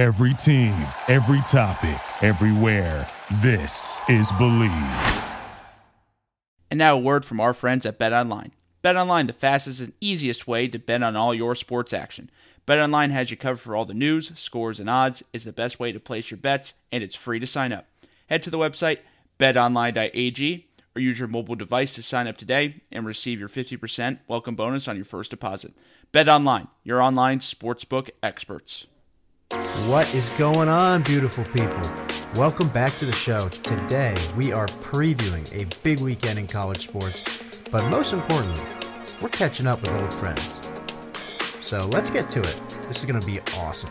Every team, every topic, everywhere. This is Bleav. And now a word from our friends at Bet Online. Bet Online, the fastest and easiest way to bet on all your sports action. Bet Online has you covered for all the news, scores, and odds. Is the best way to place your bets, and it's free to sign up. Head to the website betonline.ag or use your mobile device to sign up today and receive your 50% welcome bonus on your first deposit. Bet Online, your online sportsbook experts. What is going on, beautiful people? Welcome back to the show. Today, we are previewing a big weekend in college sports, but most importantly, we're catching up with old friends. So let's get to it. This is going to be awesome.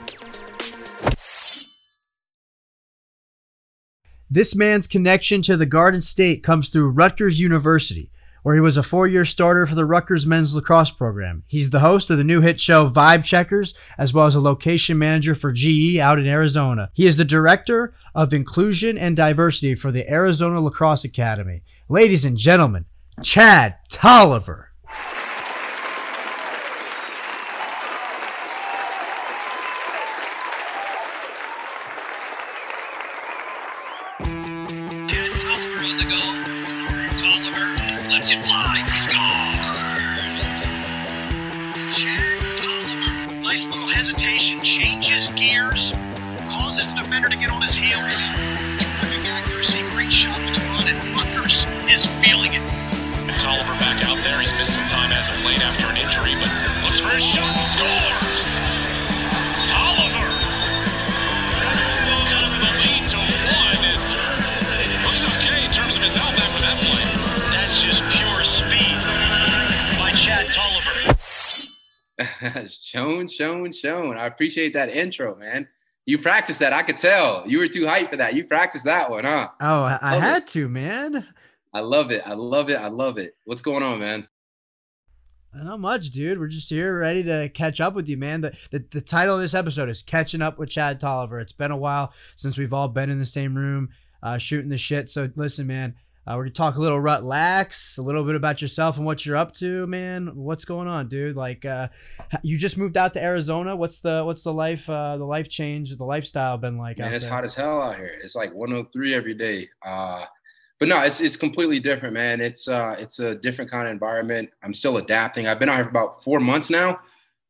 This man's connection to the Garden State comes through Rutgers University, where he was a four year starter for the Rutgers men's lacrosse program. He's the host of the new hit show Vibe Checkers, as well as a location manager for GE out in Arizona. He is the director of inclusion and diversity for the Arizona Lacrosse Academy. Ladies and gentlemen, Chad Tolliver. Shown. I appreciate that intro, man. You practiced that. I could tell. You were too hyped for that. You practiced that one, huh? Oh, I, I Love it. had to, man. I love it. I love it. I love it. What's going on, man? Not much, dude. We're just here ready to catch up with you, man. The, the the title of this episode is Catching Up with Chad Tolliver. It's been a while since we've all been in the same room uh, shooting the shit. So listen, man, uh, we're gonna talk a little rut lax, a little bit about yourself and what you're up to, man. What's going on, dude? Like, uh, you just moved out to Arizona. What's the what's the life uh, the life change, the lifestyle been like? Man, it's there? hot as hell out here. It's like 103 every day. Uh, but no, it's it's completely different, man. It's uh it's a different kind of environment. I'm still adapting. I've been out here for about four months now.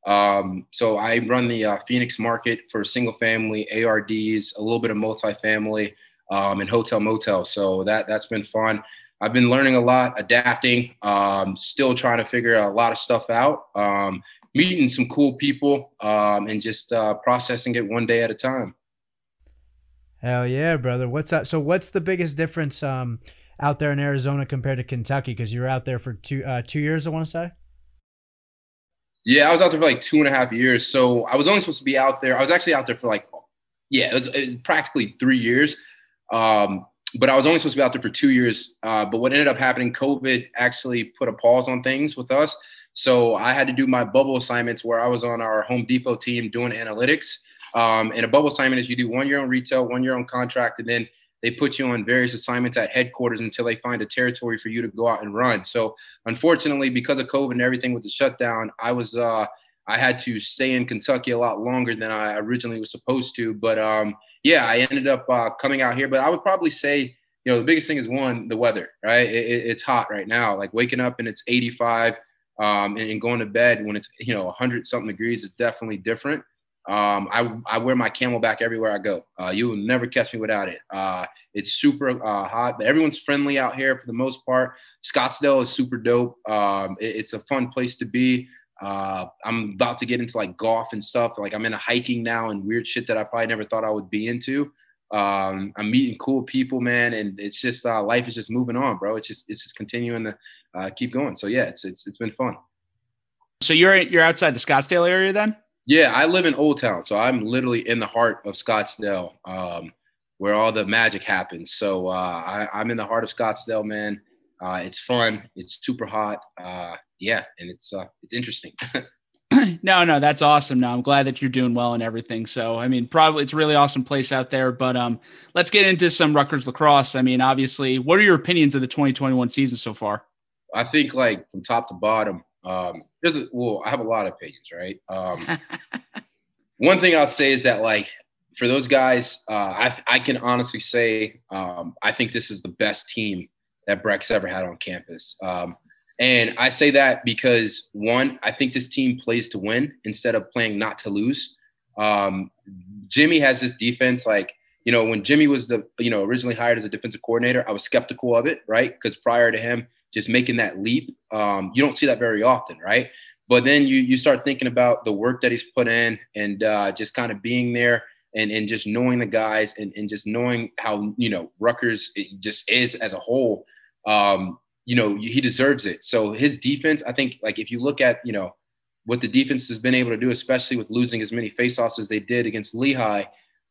Um, so I run the uh, Phoenix market for single family ARDs, a little bit of multifamily, um, and hotel motel. So that that's been fun. I've been learning a lot, adapting, um, still trying to figure a lot of stuff out, um, meeting some cool people, um, and just uh, processing it one day at a time. Hell yeah, brother. What's up? So what's the biggest difference um, out there in Arizona compared to Kentucky? Because you were out there for two uh, two years, I want to say. Yeah, I was out there for like two and a half years. So I was only supposed to be out there. I was actually out there for like, yeah, it was, it was practically three years. Um, but I was only supposed to be out there for two years. Uh, but what ended up happening, COVID actually put a pause on things with us. So I had to do my bubble assignments where I was on our Home Depot team doing analytics. Um, and a bubble assignment is you do one year on retail, one year on contract, and then they put you on various assignments at headquarters until they find a territory for you to go out and run. So unfortunately, because of COVID and everything with the shutdown, I was uh, I had to stay in Kentucky a lot longer than I originally was supposed to. But um, yeah, I ended up uh, coming out here. But I would probably say, you know, the biggest thing is one, the weather, right? It, it- it's hot right now. Like waking up and it's 85 um, and, and going to bed when it's, you know, 100 something degrees is definitely different. Um, I, I wear my CamelBak everywhere I go. Uh, you will never catch me without it. Uh, it's super uh, hot, but everyone's friendly out here for the most part. Scottsdale is super dope. Um, it- it's a fun place to be. Uh, I'm about to get into like golf and stuff. Like I'm into hiking now and weird shit that I probably never thought I would be into. Um, I'm meeting cool people, man, and it's just uh, life is just moving on, bro. It's just it's just continuing to uh, keep going. So yeah, it's it's it's been fun. So you're you're outside the Scottsdale area then? Yeah, I live in Old Town, so I'm literally in the heart of Scottsdale, um, where all the magic happens. So uh, I, I'm in the heart of Scottsdale, man. Uh, it's fun. It's super hot. Yeah, and it's uh, it's interesting. no, no, that's awesome. No, I'm glad that you're doing well and everything. So, I mean, probably it's a really awesome place out there. But um, let's get into some Rutgers lacrosse. I mean, obviously, what are your opinions of the 2021 season so far? I think like from top to bottom, um, there's a, well, I have a lot of opinions, right? Um, one thing I'll say is that like for those guys, uh, I, I can honestly say um, I think this is the best team that Brecht's ever had on campus. Um, and I say that because one, I think this team plays to win instead of playing not to lose. Um, Jimmy has this defense like you know when Jimmy was the you know originally hired as a defensive coordinator, I was skeptical of it, right? Because prior to him just making that leap, um, you don't see that very often, right? But then you you start thinking about the work that he's put in and uh, just kind of being there and and just knowing the guys and, and just knowing how you know Rutgers just is as a whole. Um, you know, he deserves it. So his defense, I think, like if you look at, you know, what the defense has been able to do, especially with losing as many faceoffs as they did against Lehigh,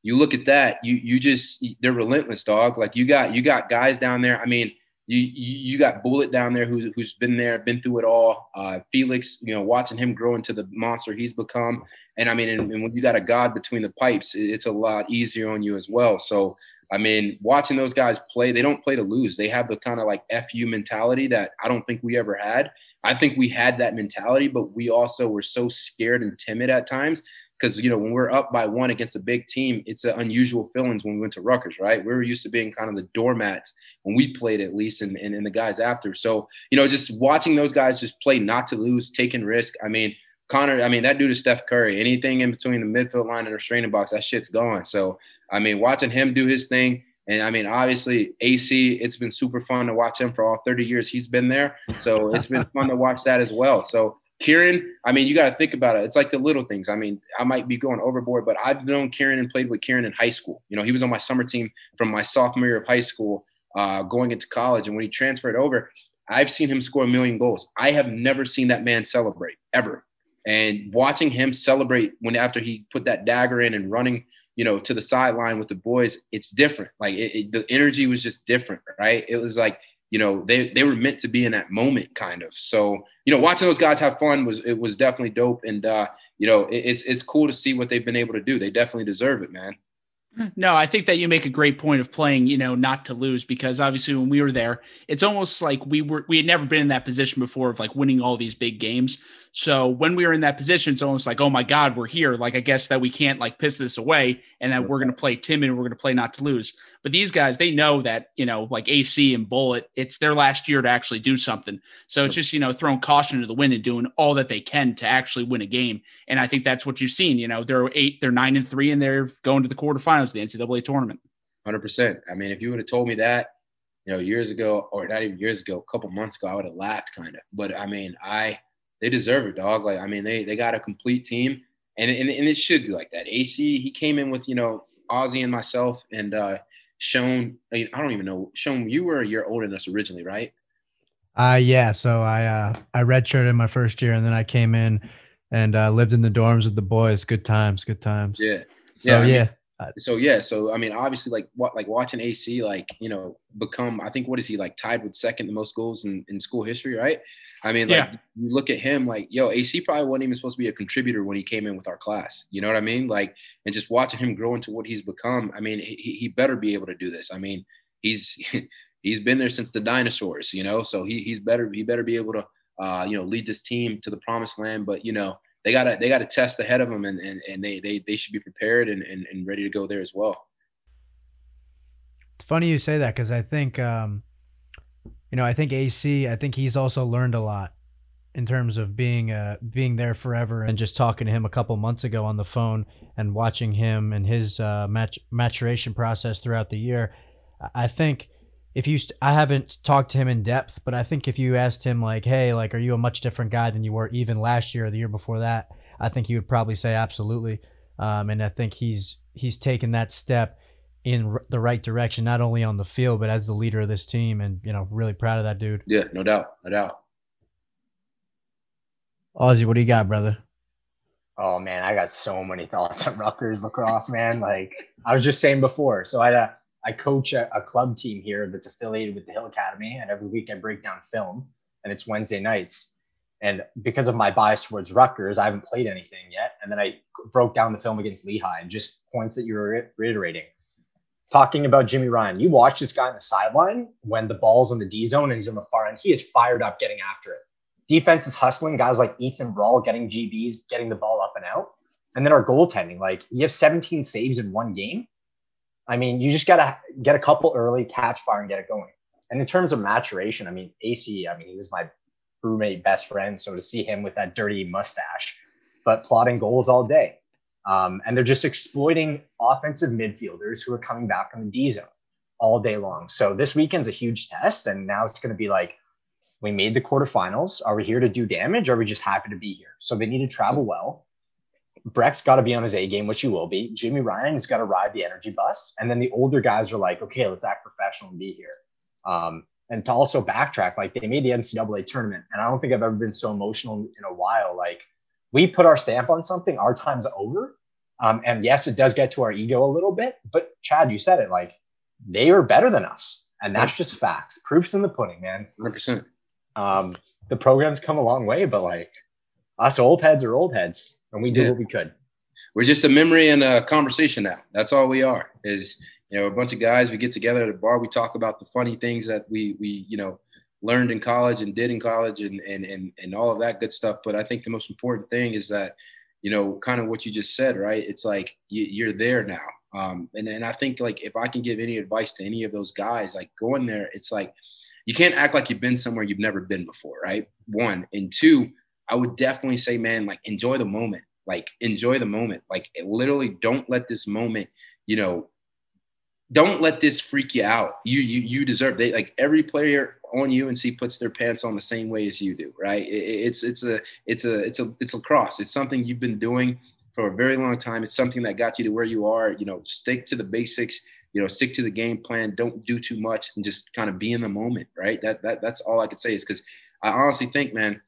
you look at that, you you just they're relentless, dog. Like you got you got guys down there. I mean, you you got Bullet down there who's who's been there, been through it all. Uh, Felix, you know, watching him grow into the monster he's become. And I mean, and, and when you got a God between the pipes, it's a lot easier on you as well. So I mean, watching those guys play, they don't play to lose. They have the kind of like FU mentality that I don't think we ever had. I think we had that mentality, but we also were so scared and timid at times because you know when we're up by one against a big team, it's an unusual feelings when we went to Rutgers, right? We were used to being kind of the doormats when we played at least, and, and, and the guys after. So you know, just watching those guys just play not to lose, taking risk. I mean, Connor, I mean, that dude is Steph Curry. Anything in between the midfield line and the restraining box, that shit's going. So, I mean, watching him do his thing, and I mean, obviously, AC, it's been super fun to watch him for all 30 years he's been there. So it's been fun to watch that as well. So Kieran, I mean, you got to think about it. It's like the little things. I mean, I might be going overboard, but I've known Kieran and played with Kieran in high school. You know, he was on my summer team from my sophomore year of high school, uh, going into college. And when he transferred over, I've seen him score a million goals. I have never seen that man celebrate ever. And watching him celebrate when after he put that dagger in and running, you know, to the sideline with the boys, it's different. Like it, it, the energy was just different, right? It was like, you know, they they were meant to be in that moment, kind of. So, you know, watching those guys have fun was it was definitely dope, and uh, you know, it, it's it's cool to see what they've been able to do. They definitely deserve it, man. No, I think that you make a great point of playing, you know, not to lose because obviously when we were there, it's almost like we were we had never been in that position before of like winning all these big games. So when we were in that position, it's almost like, oh my God, we're here. Like I guess that we can't like piss this away and that we're gonna play timid and we're gonna play not to lose. But these guys, they know that, you know, like AC and Bullet, it's their last year to actually do something. So it's just, you know, throwing caution to the wind and doing all that they can to actually win a game. And I think that's what you've seen. You know, they're eight, they're nine and three, and they're going to the quarterfinals of the NCAA tournament. Hundred percent. I mean, if you would have told me that, you know, years ago, or not even years ago, a couple months ago, I would have laughed kind of. But I mean, I they deserve it, dog. Like, I mean, they they got a complete team, and and, and it should be like that. AC, he came in with you know Ozzy and myself, and uh Sean. I, mean, I don't even know. Sean, you were a year older than us originally, right? Uh yeah. So I uh I redshirted my first year, and then I came in and uh, lived in the dorms with the boys. Good times, good times. Yeah. So Yeah, mean, yeah, so yeah, so I mean, obviously, like what, like watching AC, like you know, become. I think what is he like tied with second the most goals in, in school history, right? I mean, like Yeah. you look at him, like yo, AC probably wasn't even supposed to be a contributor when he came in with our class. You know what I mean? Like, and just watching him grow into what he's become. I mean, he, he better be able to do this. I mean, he's he's been there since the dinosaurs, you know. So he he's better he better be able to uh, you know lead this team to the promised land. But you know they got to they got to test ahead of them, and and, and they, they they should be prepared and, and and ready to go there as well. It's funny you say that because I think, um, you know, I think AC. I think he's also learned a lot in terms of being uh being there forever and just talking to him a couple months ago on the phone and watching him and his uh, mat- maturation process throughout the year. I- think if you, st- I haven't talked to him in depth, but I think if you asked him like, "Hey, like, are you a much different guy than you were even last year or the year before that?" I think he would probably say absolutely. Um, and I think he's he's taken that step in r- the right direction, not only on the field but as the leader of this team. And you know, really proud of that dude. Yeah, no doubt, no doubt. Ozzy, what do you got, brother? Oh man, I got so many thoughts on Rutgers lacrosse, man. Like I was just saying before, so I uh, I coach a, a club team here that's affiliated with the Hill Academy, and every week I break down film, and it's Wednesday nights. And because of my bias towards Rutgers, I haven't played anything yet. And then I broke down the film against Lehigh, and just points that you were reiterating. Talking about Jimmy Ryan, you watch this guy on the sideline when the ball's on the D zone and he's on the far end. He is fired up getting after it defense is hustling guys like Ethan Brawl getting GBs, getting the ball up and out. And then our goaltending, like you have 17 saves in one game. I mean, you just gotta get a couple early, catch fire, and get it going. And in terms of maturation, I mean, AC, I mean, he was my roommate, best friend. So to see him with that dirty mustache, but plotting goals all day. Um, and they're just exploiting offensive midfielders who are coming back on the D zone all day long. So this weekend's a huge test. And now it's going to be like, we made the quarterfinals. Are we here to do damage? Or are we just happy to be here? So they need to travel well. Brecht's got to be on his A game, which he will be. Jimmy Ryan has got to ride the energy bus. And then the older guys are like, okay, let's act professional and be here. Um, and to also backtrack, like they made the NCAA tournament. And I don't think I've ever been so emotional in a while. Like we put our stamp on something, our time's over. Um, and yes, it does get to our ego a little bit. But Chad, you said it like they are better than us. And that's just facts. Proof's in the pudding, man. 100%. Um, the program's come a long way, but like us old heads are old heads and we did Yeah. what we could. We're just a memory and a conversation now. That's all we are. Is you know a bunch of guys. We get together at a bar. We talk about the funny things that we we you know learned in college and did in college and and and and all of that good stuff. But I think the most important thing is that you know kind of what you just said, right? It's like you, you're there now. Um, and and I think like if I can give any advice to any of those guys, like going there, it's like you can't act like you've been somewhere you've never been before, right? One and two, I would definitely say, man, like enjoy the moment. Like enjoy the moment. Like literally, don't let this moment, you know, don't let this freak you out. You you you deserve. They like every player on UNC puts their pants on the same way as you do, right? It- it- it's it's a it's a it's a it's lacrosse. It's something you've been doing for a very long time. It's something that got you to where you are. You know, stick to the basics. You know, stick to the game plan. Don't do too much, and just kind of be in the moment, right? That that that's all I could say is because I honestly think, man,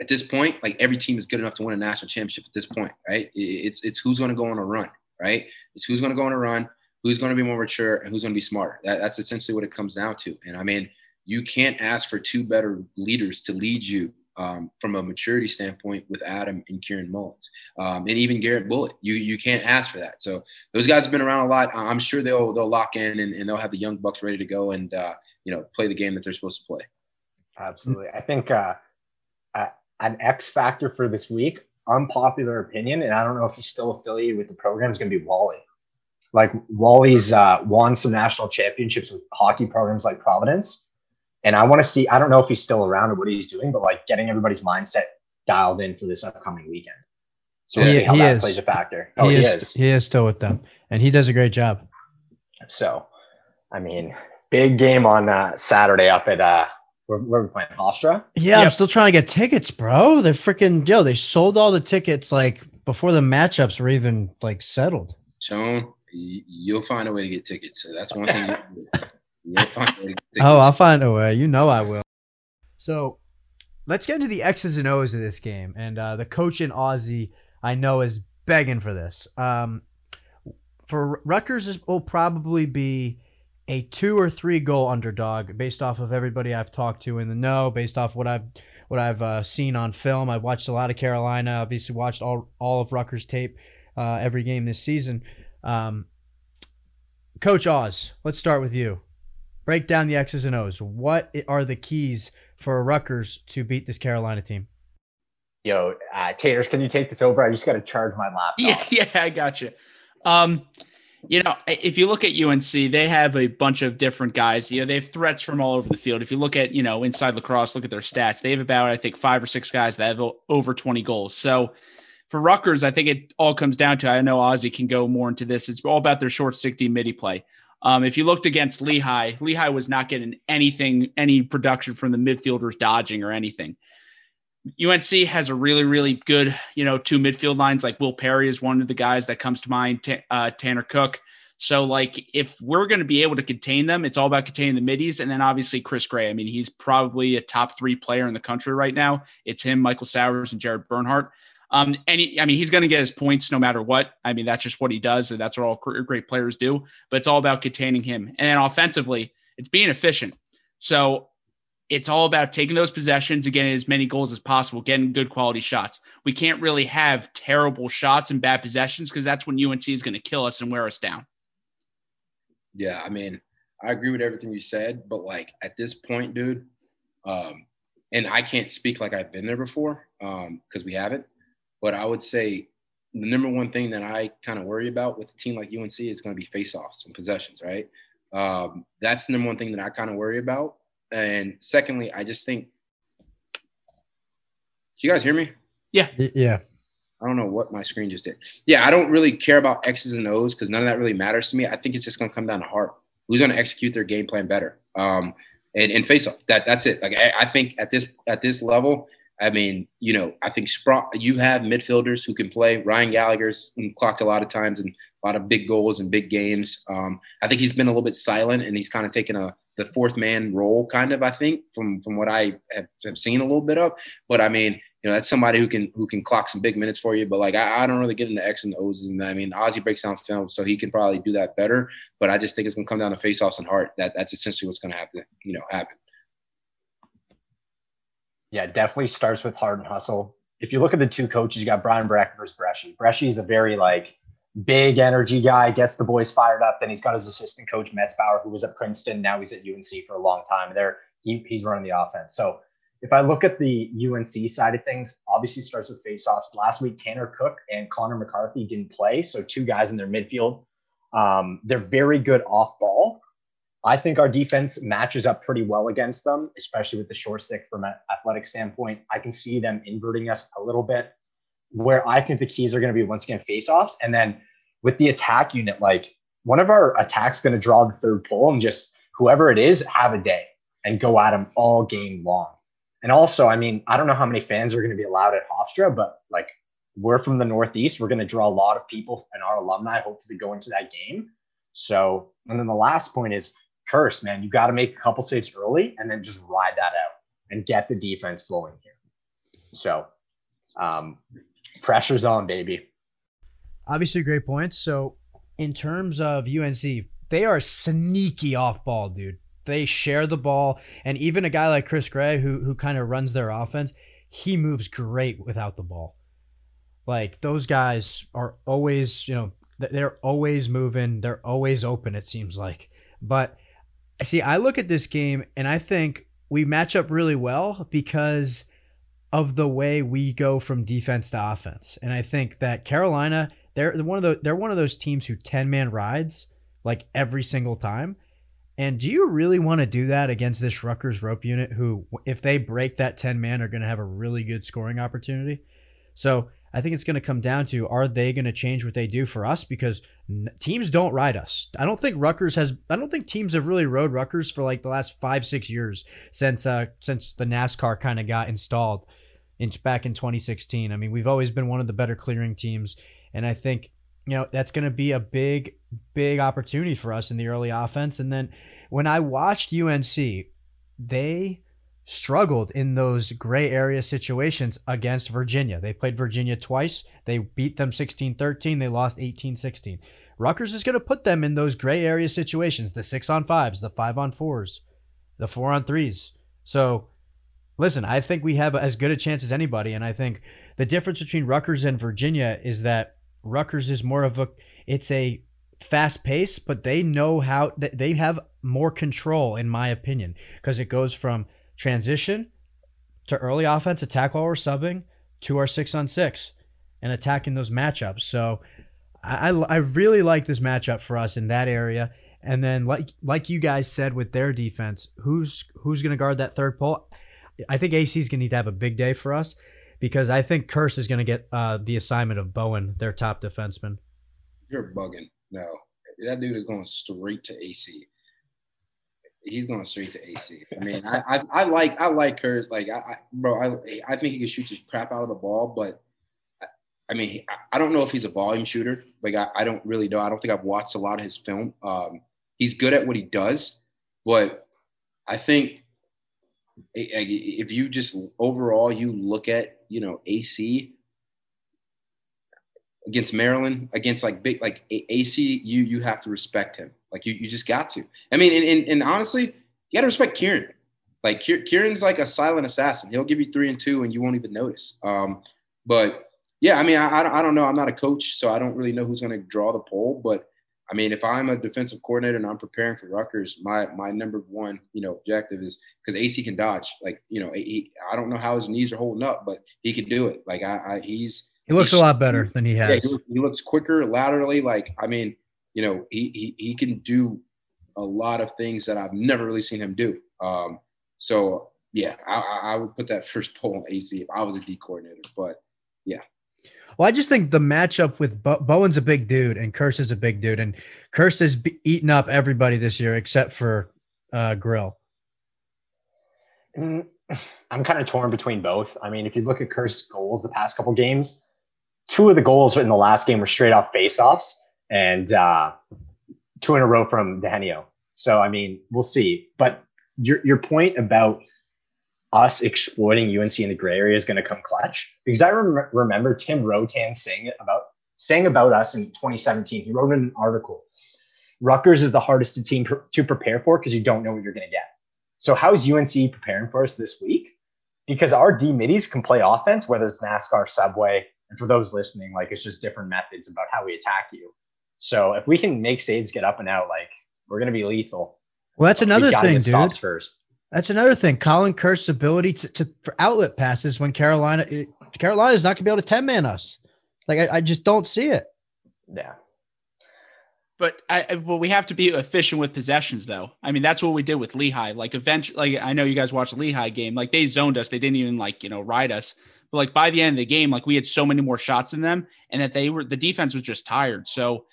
at this point, like every team is good enough to win a national championship at this point, right? I- It's it's who's going to go on a run, right? It's who's going to go on a run, who's going to be more mature, and who's going to be smarter. That, that's essentially what it comes down to. And I mean, you can't ask for two better leaders to lead you um, from a maturity standpoint with Adam and Kieran Mullins, um, and even Garrett Bullitt. You you can't ask for that. So those guys have been around a lot. I'm sure they'll they'll lock in and, and they'll have the young bucks ready to go and uh, you know play the game that they're supposed to play. Absolutely. I think uh, uh, an X factor for this week, unpopular opinion, and I don't know if he's still affiliated with the program, is going to be Wally. Like Wally's uh, won some national championships with hockey programs like Providence. And I want to see, I don't know if he's still around or what he's doing, but like getting everybody's mindset dialed in for this upcoming weekend. So we'll He- see how he that is. plays a factor. Oh, he, he, is, is. He is still with them, and he does a great job. So, I mean, big game on uh, Saturday up at, uh, where, where are we playing? Hofstra? Yeah, I'm still trying to get tickets, bro. They're freaking yo. They sold all the tickets like before the matchups were even like settled. Sean, y- you'll find a way to get tickets. So that's one thing. You can do. You'll find a way to get tickets. Oh, I'll find a way. You know I will. So let's get into the X's and O's of this game. And uh, the coach in Ozzy, I know, is begging for this. Um, for Rutgers, this will probably be a two or three goal underdog based off of everybody I've talked to in the know, based off what I've what I've uh, seen on film. I've watched a lot of Carolina. Obviously, watched all all of Rutgers tape uh, every game this season. Um, Coach Oz, let's start with you break down the X's and O's. What are the keys for Rutgers to beat this Carolina team? Yo, uh, Taters, can you take this over? I just got to charge my laptop. Yeah, yeah, I got you. Um, you know, if you look at UNC, they have a bunch of different guys. You know, they have threats from all over the field. If you look at, you know, inside lacrosse, look at their stats. They have about, I think, five or six guys that have over 20 goals. So for Rutgers, I think it all comes down to, I know Ozzy can go more into this. It's all about their short stick D midi play. Um, if you looked against Lehigh, Lehigh was not getting anything, any production from the midfielders dodging or anything. UNC has a really, really good, you know, two midfield lines. Like Will Perry is one of the guys that comes to mind. Ta- uh, Tanner Cook. So, like, if we're going to be able to contain them, it's all about containing the middies, and then obviously Chris Gray. I mean, he's probably a top three player in the country right now. It's him, Michael Sowers, and Jared Bernhardt. Um, and I mean, he's going to get his points no matter what. I mean, that's just what he does, and that's what all great players do. But it's all about containing him. And then offensively, it's being efficient. So it's all about taking those possessions and getting as many goals as possible, getting good quality shots. We can't really have terrible shots and bad possessions because that's when UNC is going to kill us and wear us down. Yeah, I mean, I agree with everything you said, but like at this point, dude, um, and I can't speak like I've been there before, um, because we haven't, but I would say the number one thing that I kind of worry about with a team like UNC is going to be face-offs and possessions, right? Um, that's the number one thing that I kind of worry about. And secondly, I just think. you guys hear me? Yeah. Yeah. I don't know what my screen just did. Yeah, I don't really care about X's and O's because none of that really matters to me. I think it's just going to come down to heart. Who's going to execute their game plan better? Um, and, and face off. That that's it. Like I, I think at this at this level, I mean, you know, I think you have midfielders who can play. Ryan Gallagher's clocked a lot of times and a lot of big goals and big games. Um, I think he's been a little bit silent and he's kind of taken a the fourth man role, kind of. I think from from what I have, have seen a little bit of. But I mean, you know, that's somebody who can who can clock some big minutes for you. But like I, I don't really get into X and O's and that. I mean Ozzy breaks down film, so he can probably do that better. But I just think it's gonna come down to face offs and heart. That that's essentially what's gonna have to, you know, happen. Yeah, definitely starts with heart and hustle. If you look at the two coaches, you got Brian Brecht versus Breschi. Breschi is a very like big energy guy, gets the boys fired up. Then he's got his assistant coach Metzbauer, who was at Princeton. Now he's at UNC for a long time. There, he, he's running the offense. So if I look at the UNC side of things, obviously starts with faceoffs. Last week, Tanner Cook and Connor McCarthy didn't play, so two guys in their midfield. Um, they're very good off ball. I think our defense matches up pretty well against them, especially with the short stick from an athletic standpoint. I can see them inverting us a little bit. Where I think the keys are going to be once again faceoffs, and then with the attack unit, like one of our attacks going to draw the third pole and just whoever it is have a day and go at them all game long. And also, I mean, I don't know how many fans are going to be allowed at Hofstra, but like we're from the Northeast, we're going to draw a lot of people and our alumni hopefully go into that game. So, and then the last point is Kirst, man. You got to make a couple saves early and then just ride that out and get the defense flowing here. So, um, pressure's on, baby. Obviously, great points. So, in terms of UNC, they are sneaky off ball, dude. They share the ball, and even a guy like Chris Gray, who who kind of runs their offense, he moves great without the ball. Like those guys are always, you know, they're always moving. They're always open. It seems like, but see, I look at this game and I think we match up really well because of the way we go from defense to offense. And I think that Carolina, they're one of the they're one of those teams who 10 man rides like every single time. And do you really want to do that against this Rutgers rope unit who if they break that 10 man are going to have a really good scoring opportunity? So, I think it's going to come down to are they going to change what they do for us because teams don't ride us. I don't think Rutgers has. I don't think teams have really rode Rutgers for like the last five six years since uh since the NASCAR kind of got installed in back in 2016. I mean, we've always been one of the better clearing teams, and I think you know that's going to be a big big opportunity for us in the early offense. And then when I watched UNC, they struggled in those gray area situations against Virginia. They played Virginia twice. They beat them 16-13. They lost 18-16. Rutgers is going to put them in those gray area situations, the 6 on 5s, the 5 on 4s, the 4 on 3s. So, listen, I think we have as good a chance as anybody and I think the difference between Rutgers and Virginia is that Rutgers is more of a it's a fast pace, but they know how they have more control in my opinion because it goes from transition to early offense attack while we're subbing to our six on six and attacking those matchups. So I, I really like this matchup for us in that area. And then like like you guys said with their defense, who's who's going to guard that third pole? I think AC is going to need to have a big day for us because I think Kirst is going to get uh, the assignment of Bowen, their top defenseman. You're bugging. No, that dude is going straight to AC he's going straight to AC. I mean, I, I, I like I like Kirst. Like I, I, bro, I I think he can shoot the crap out of the ball, but I, I mean, I, I, don't know if he's a volume shooter. Like I, I don't really know. I don't think I've watched a lot of his film. Um, he's good at what he does, but I think if you just overall you look at you know AC against Maryland, against like big like AC, you you have to respect him. Like you, you just got to. I mean, and, and, and honestly, you got to respect Kieran. Like Kieran's like a silent assassin. He'll give you three and two, and you won't even notice. Um, but yeah, I mean, I, I don't know. I'm not a coach, so I don't really know who's going to draw the poll. But I mean, if I'm a defensive coordinator and I'm preparing for Rutgers, my my number one, you know, objective is because AC can dodge. Like, you know, he, I don't know how his knees are holding up, but he can do it. Like, I, I he's He looks a lot better than he Yeah, has. he, he looks quicker laterally. Like, I mean, you know, he, he he can do a lot of things that I've never really seen him do. Um, so yeah, I, I I would put that first poll on AC if I was a D coordinator. But yeah. Well, I just think the matchup with Bo- Bowen's a big dude and Kirst is a big dude, and Kirst has be- eaten up everybody this year except for uh, Grill. Mm, I'm kind of torn between both. I mean, if you look at Kirst's goals the past couple games, two of the goals in the last game were straight off faceoffs, and uh, two in a row from Dehenio. So I mean, we'll see. But your your point about us exploiting UNC in the gray area is going to come clutch because I rem- remember Tim Rotan saying about saying about us in 2017. He wrote in an article. Rutgers is the hardest team pr- to prepare for because you don't know what you're going to get. So how is UNC preparing for us this week? Because our D middies can play offense, whether it's NASCAR, Subway, and for those listening, like it's just different methods about how we attack you. So if we can make saves get up and out, like we're gonna be lethal. Well, that's another thing, dude. stops first. That's another thing. Colin Kirst's ability to, to for outlet passes when Carolina Carolina's not gonna be able to 10 man us. Like I, I just don't see it. Yeah. But I, I- well, we have to be efficient with possessions, though. I mean, that's what we did with Lehigh. Like, eventually, like I know you guys watched the Lehigh game. Like, they zoned us. They didn't even like you know ride us. But like by the end of the game, like we had so many more shots than them, and that they were the defense was just tired. So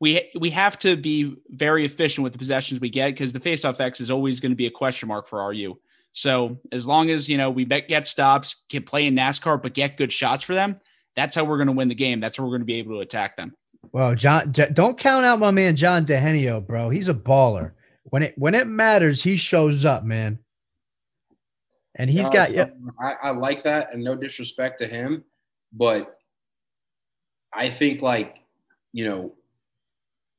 we we have to be very efficient with the possessions we get because the faceoff X is always going to be a question mark for RU. So as long as you know we bet get stops, can play in NASCAR, but get good shots for them, that's how we're going to win the game. That's how we're going to be able to attack them. Well, John, don't count out my man John Dehenio, bro. He's a baller. When it when it matters, he shows up, man. And he's Uh, got yeah. I, I like that, and no disrespect to him, but I think like you know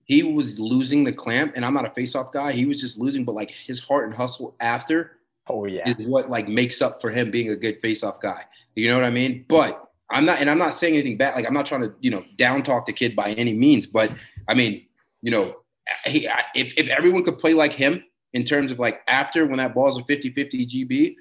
he was losing the clamp, and I'm not a face-off guy. He was just losing, but like his heart and hustle after Oh yeah. is what like makes up for him being a good face-off guy. You know what I mean? But I'm not, and I'm not saying anything bad. Like I'm not trying to you know down talk the kid by any means, but I mean you know he, I- if if everyone could play like him in terms of like after when that ball's a 50-50 GB,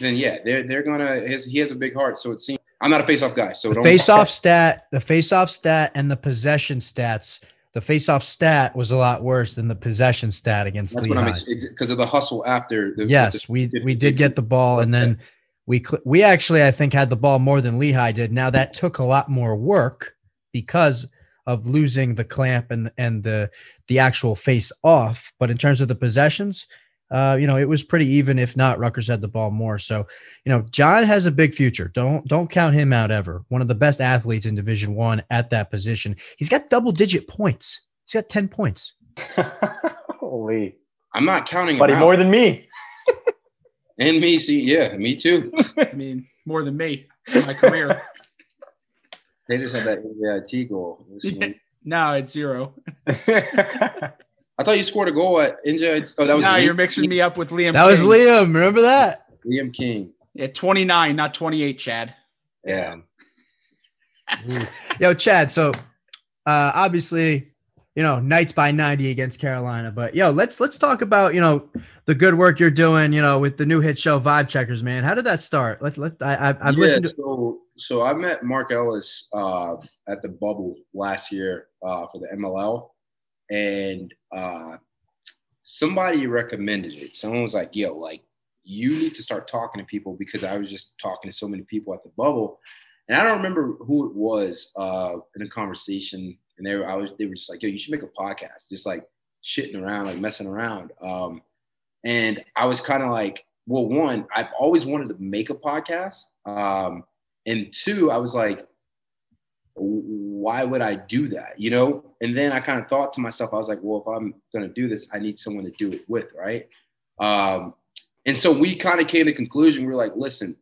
then yeah, they're they're gonna his he has a big heart. So it seems I'm not a face-off guy. So the face off stat, the face off stat and the possession stats. The face off stat was a lot worse than the possession stat against That's what Lehigh. Because of the hustle after. The, yes, the- we we did get the ball, and then we we actually I think had the ball more than Lehigh did. Now that took a lot more work because of losing the clamp and and the the actual face off. But in terms of the possessions, uh, you know, it was pretty even. If not, Rutgers had the ball more. So you know, John has a big future. Don't don't count him out ever. One of the best athletes in Division One at that position. He's got double digit points. He's got ten points. Holy. I'm not counting him Buddy, out. more than me. and me. See, yeah, me too. I mean, more than me in my career. They just had that NJIT goal. It was no, it's zero. I thought you scored a goal at NJIT. Oh, that was no, Liam, you're mixing me up with Liam. That was Liam. Remember that? Liam King. Yeah, 29, not 28, Chad. Yeah. Yo, Chad. So uh obviously, you know, Knights by 90 against Carolina. But yo, let's let's talk about, you know, the good work you're doing, you know, with the new hit show Vibe Checkers, man. How did that start? Let let I I've, I've yeah, listened to so so I met Mark Ellis uh, at the bubble last year uh, for the MLL, and uh, somebody recommended it. Someone was like, "Yo, like you need to start talking to people," because I was just talking to so many people at the bubble, and I don't remember who it was uh, in a conversation, and they were I was they were just like, "Yo, you should make a podcast," just like shitting around, like messing around. Um, and I was kind of like, well, one, I've always wanted to make a podcast. Um, and two, I was like, why would I do that? You know? And then I kind of thought to myself, I was like, well, if I'm going to do this, I need someone to do it with, right? Um, and so we kind of came to conclusion. We were like, listen,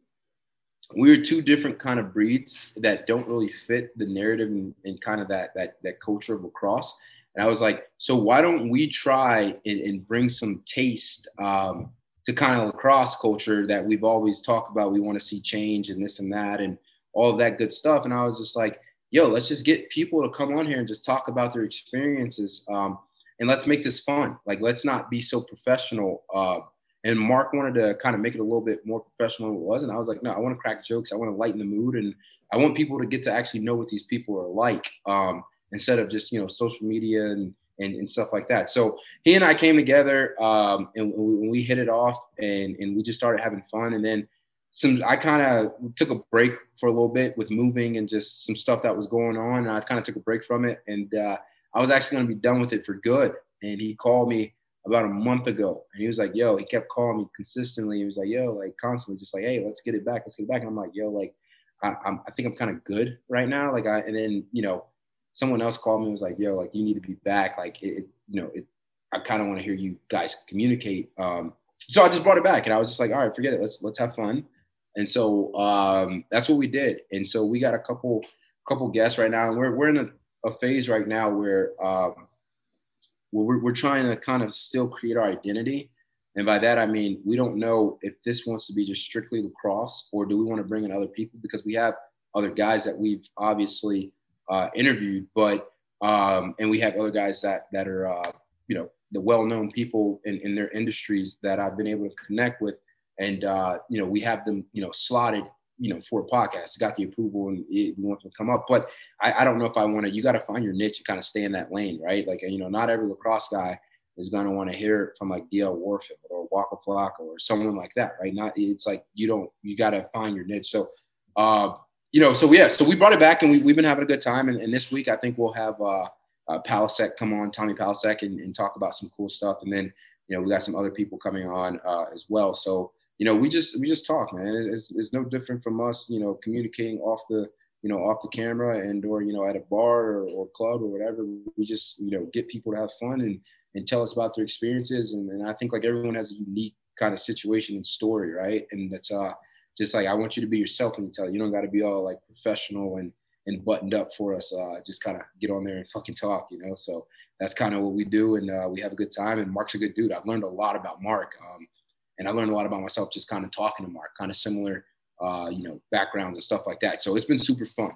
we're two different kind of breeds that don't really fit the narrative and, and kind of that, that, that culture of lacrosse. And I was like, so why don't we try and, and bring some taste um, to kind of lacrosse culture that we've always talked about. We want to see change and this and that and all that good stuff. And I was just like, yo, let's just get people to come on here and just talk about their experiences. Um, and let's make this fun. Like, let's not be so professional. Uh, and Mark wanted to kind of make it a little bit more professional than it was. And I was like, no, I want to crack jokes. I want to lighten the mood and I want people to get to actually know what these people are like um, instead of just you know social media and, and and stuff like that. So he and I came together um, and we, we hit it off and and we just started having fun. And then some I kind of took a break for a little bit with moving and just some stuff that was going on. And I kind of took a break from it and uh, I was actually going to be done with it for good. And he called me about a month ago. And he was like, yo, he kept calling me consistently. He was like, yo, like constantly just like, hey, let's get it back. Let's get it back. And I'm like, yo, like, I, I'm, I think I'm kind of good right now. Like I, and then, you know, someone else called me and was like, yo, like you need to be back. Like it, it you know, it, I kind of want to hear you guys communicate. Um, so I just brought it back and I was just like, all right, forget it. Let's, let's have fun. And so um, that's what we did. And so we got a couple, couple guests right now and we're, we're in a, a phase right now where, um, we're, we're trying to kind of still create our identity. And by that, I mean, we don't know if this wants to be just strictly lacrosse or do we want to bring in other people because we have other guys that we've obviously uh, interviewed, but, um, and we have other guys that, that are, uh, you know, the well-known people in, in their industries that I've been able to connect with. And, uh, you know, we have them, you know, slotted you know, for a podcast, got the approval and it, we want to come up. But I, I don't know if I want to, you got to find your niche and kind of stay in that lane, right? Like, you know, not every lacrosse guy is going to want to hear it from like DL Warfield or Waka Flocka or someone like that, right? Not, it's like, you don't, you got to find your niche. So, uh, you know, so yeah, so we brought it back and we, we've been having a good time. And, and this week, I think we'll have uh, uh, Palasek come on, Tommy Palasek, and, and talk about some cool stuff. And then, you know, we got some other people coming on uh, as well. So, you know, we just we just talk, man. It's, it's, it's, no different from us, you know, communicating off the you know off the camera and or you know at a bar or, or club or whatever. We just you know get people to have fun and and tell us about their experiences. And, and I think like everyone has a unique kind of situation and story, right? And that's uh just like I want you to be yourself when you tell. You don't got to be all like professional and and buttoned up for us. Uh, just kind of get on there and fucking talk, you know. So that's kind of what we do, and uh, we have a good time. And Mark's a good dude. I've learned a lot about Mark. Um, and I learned a lot about myself just kind of talking to Mark, kind of similar, uh, you know, backgrounds and stuff like that. So it's been super fun.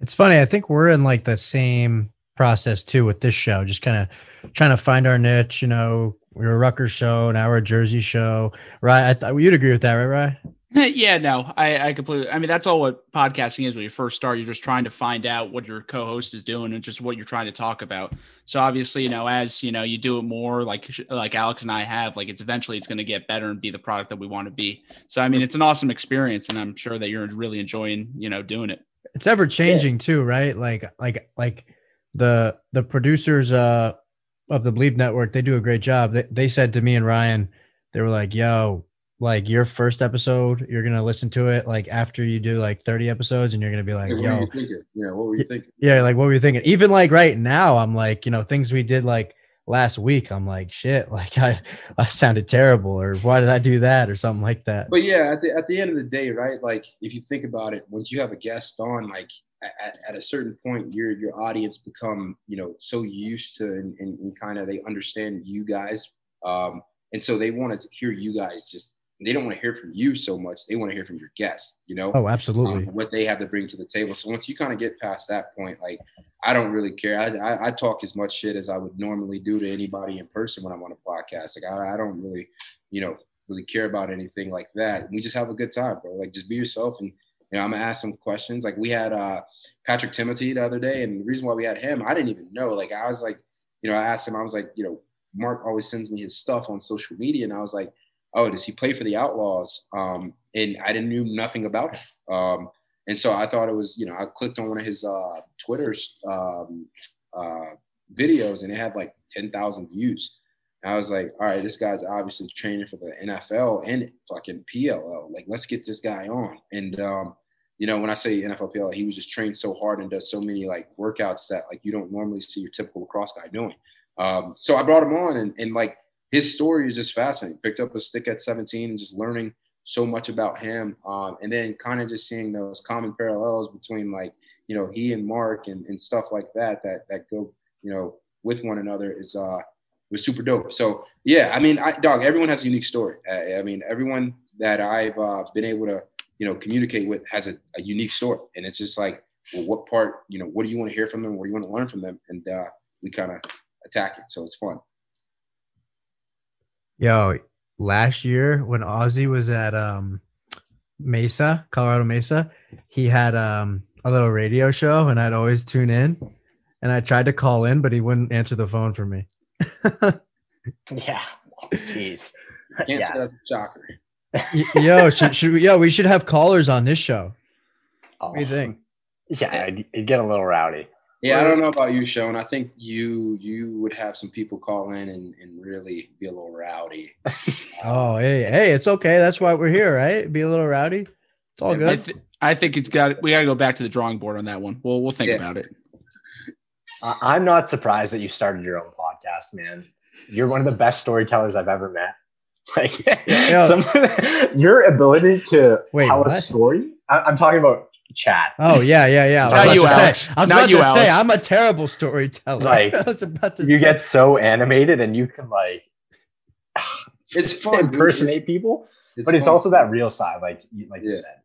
It's funny. I think we're in like the same process too with this show, just kind of trying to find our niche. You know, we're a Rutgers show, now we're a Jersey show, right? I thought you'd agree with that, right? Right? yeah, no, I, I completely. I mean, that's all what podcasting is when you first start. You're just trying to find out what your co-host is doing and just what you're trying to talk about. So obviously, you know, as you know, you do it more like like Alex and I have, like it's eventually it's going to get better and be the product that we want to be. So I mean, it's an awesome experience, and I'm sure that you're really enjoying, you know, doing it. It's ever changing yeah. too, right? Like like like the the producers uh of the Bleav Network, they do a great job. They they said to me and Ryan, they were like, "Yo." Like your first episode, you're gonna listen to it like after you do like 30 episodes, and you're gonna be like, "Yo, what were you thinking? Yeah, what were you thinking?" Yeah, like what were you thinking? Even like right now, I'm like, you know, things we did like last week. I'm like, shit, like I, I sounded terrible, or why did I do that, or something like that. But yeah, at the at the end of the day, right? Like if you think about it, once you have a guest on, like at, at, a certain point your your audience become you know so used to and, and, and kind of they understand you guys um, and so they want to hear you guys just they don't want to hear from you so much. They want to hear from your guests, you know? Oh, absolutely. Um, what they have to bring to the table. So once you kind of get past that point, like, I don't really care. I, I, I, talk as much shit as I would normally do to anybody in person when I'm on a podcast. Like, I, I don't really, you know, really care about anything like that. We just have a good time, bro. Like, just be yourself. And, you know, I'm gonna ask some questions. Like, we had uh, Patrick Timothy the other day. And the reason why we had him, I didn't even know. Like, I was like, you know, I asked him, I was like, you know, Mark always sends me his stuff on social media. And I was like, oh, does he play for the Outlaws? Um, and I didn't knew nothing about him. Um, and so I thought it was, you know, I clicked on one of his uh, Twitter's um, uh, videos and it had like 10,000 views. And I was like, all right, this guy's obviously training for the NFL and fucking PLL. Like, let's get this guy on. And, um, you know, when I say NFL PLL, he was just trained so hard and does so many like workouts that like you don't normally see your typical lacrosse guy doing. Um, so I brought him on and, and like his story is just fascinating. Picked up a stick at 17 and just learning so much about him. Um, and then kind of just seeing those common parallels between like, you know, he and Mark and, and stuff like that, that, that go, you know, with one another is, uh, was super dope. So yeah, I mean, I, dog, everyone has a unique story. I, I mean, everyone that I've uh, been able to, you know, communicate with has a, a, unique story. And it's just like, well, what part, you know, what do you want to hear from them? What do you want to learn from them? And uh, we kind of attack it. So it's fun. Yo, last year when Ozzy was at um Mesa, Colorado Mesa, he had um a little radio show, and I'd always tune in. And I tried to call in, but he wouldn't answer the phone for me. Yeah. Jeez. Can't yeah. say that's a shocker. Yo, should, should we? Yo, we should have callers on this show. Oh, What do you think? Yeah, it'd, it'd get a little rowdy. Yeah, I don't know about you, Sean. I think you you would have some people call in and, and really be a little rowdy. Oh, hey, hey, it's okay. That's why we're here, right? Be a little rowdy. It's all I, good. th- I think it's got. We got to go back to the drawing board on that one. We'll we'll think Yeah. about it. I- I'm not surprised that you started your own podcast, man. You're one of the best storytellers I've ever met. Like Yeah. some, your ability to Wait, tell what? a story. I, I'm talking about chat. Oh yeah, yeah, yeah. I was Not about you, to say- I was Not about you, to say Alex. I'm a terrible storyteller. Like, I was about to You say. get so animated and you can like It's fun, fun, dude. impersonate people, but it's fun. also that real side, like you, like you said.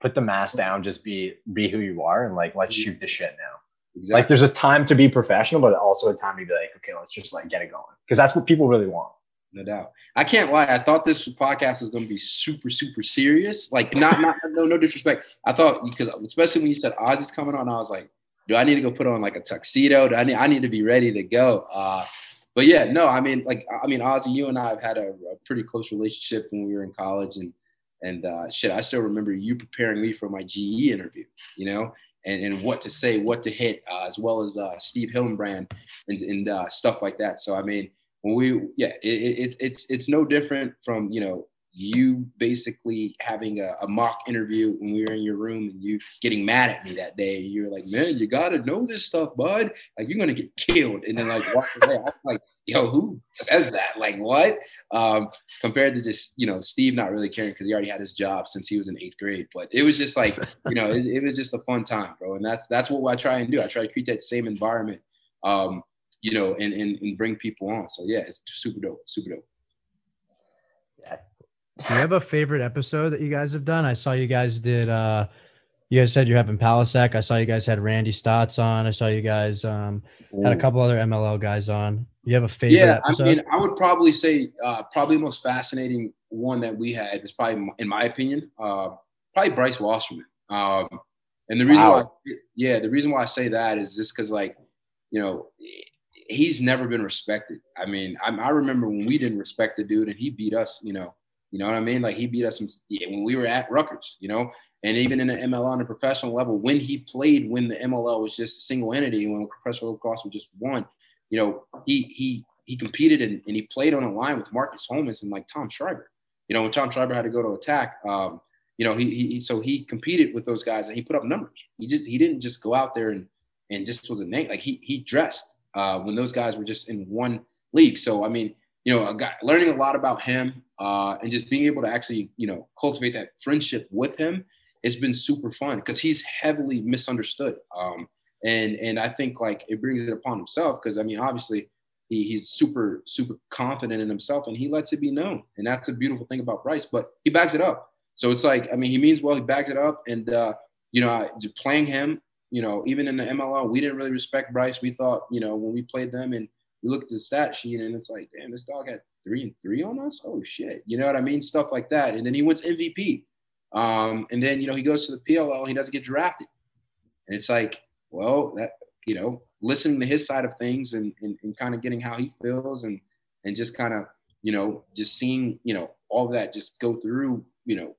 Put the mask down, just be be who you are, and like let's shoot the shit now. exactly. Like there's a time to be professional, but also a time to be like, okay, let's just like get it going, because that's what people really want. No doubt. I can't lie. I thought this podcast was going to be super super serious. Like not not no no disrespect. I thought because especially when you said Ozzy's coming on, I was like, do I need to go put on like a tuxedo? Do I need I need to be ready to go? Uh, but yeah, no, I mean like I mean Ozzy, you and I have had a, a pretty close relationship when we were in college, and and uh, shit, I still remember you preparing me for my GE interview. You know. And, and what to say, what to hit, uh, as well as uh, Steve Hillenbrand and, and uh, stuff like that. So I mean, when we yeah it, it, it's it's no different from you know you basically having a, a mock interview when we were in your room and you getting mad at me that day. You were like man you gotta know this stuff bud. Like you're gonna get killed. And then like walk away. I was like yo who says that? Like what? Um compared to just you know steve not really caring because he already had his job since he was in eighth grade. But it was just like you know it, it was just a fun time bro. And that's that's what i try and do. I try to create that same environment um you know, and, and, and bring people on. So yeah, it's super dope, super dope. Yeah. Do you have a favorite episode that you guys have done? I saw you guys did. uh You guys said you're having Palisek. I saw you guys had Randy Staats on. I saw you guys um had a couple other MLL guys on. You have a favorite yeah, episode? I mean, I would probably say uh, probably the most fascinating one that we had was probably, in my opinion, uh, probably Bryce Wasserman. Um, and the reason Wow. why, yeah, the reason why I say that is just because, like, you know, he's never been respected. I mean, I, I remember when we didn't respect the dude, and he beat us. You know, you know what I mean? Like he beat us when we were at Rutgers. You know, and even in the MLL on the professional level, when he played, when the MLL was just a single entity, when professional lacrosse was just one, you know, he he he competed and, and he played on a line with Marcus Holmes and like Tom Schreiber. You know, when Tom Schreiber had to go to attack, um, you know, he, he so he competed with those guys and he put up numbers. He just he didn't just go out there and and just was a name. Like he he dressed uh, when those guys were just in one league. So I mean, you know, got learning a lot about him uh, and just being able to actually you know cultivate that friendship with him. It's been super fun because he's heavily misunderstood. Um, and and I think like it brings it upon himself because I mean obviously he, he's super super confident in himself and he lets it be known and that's a beautiful thing about Bryce but he backs it up so it's like I mean he means well he backs it up and uh, you know I, playing him you know even in the MLL we didn't really respect Bryce. We thought you know when we played them and we looked at the stat sheet and it's like damn this dog had three and three on us? Oh shit. You know what I mean? Stuff like that. And then he wins MVP um, and then you know he goes to the PLL he doesn't get drafted. And it's like well that you know listening to his side of things and, and, and kind of getting how he feels and and just kind of you know just seeing you know all that just go through you know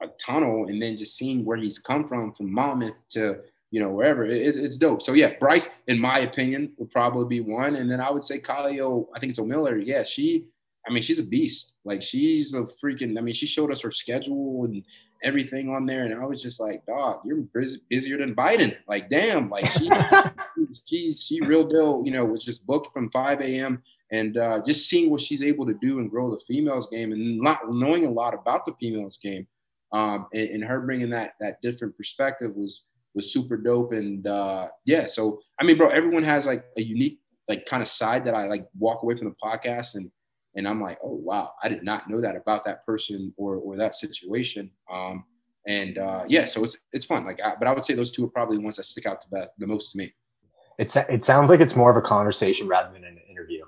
a tunnel and then just seeing where he's come from from Monmouth to you know wherever. It, it's dope. So yeah Bryce in my opinion would probably be one. And then I would say Kalio I think it's Ohlmiller yeah she I mean she's a beast. Like she's a freaking I mean she showed us her schedule and everything on there. And I was just like dog you're bus- busier than Biden. Like damn like she she's she real deal, you know, was just booked from 5 a.m. and uh, just seeing what she's able to do and grow the females game and not knowing a lot about the females game, um, and, and her bringing that that different perspective was was super dope. And uh, yeah, so I mean, bro, everyone has like a unique like kind of side that I like walk away from the podcast and and I'm like, oh wow, I did not know that about that person or or that situation. Um, and uh, yeah, so it's it's fun. Like, I, but I would say those two are probably the ones that stick out the best, the most to me. It's it sounds like it's more of a conversation rather than an interview.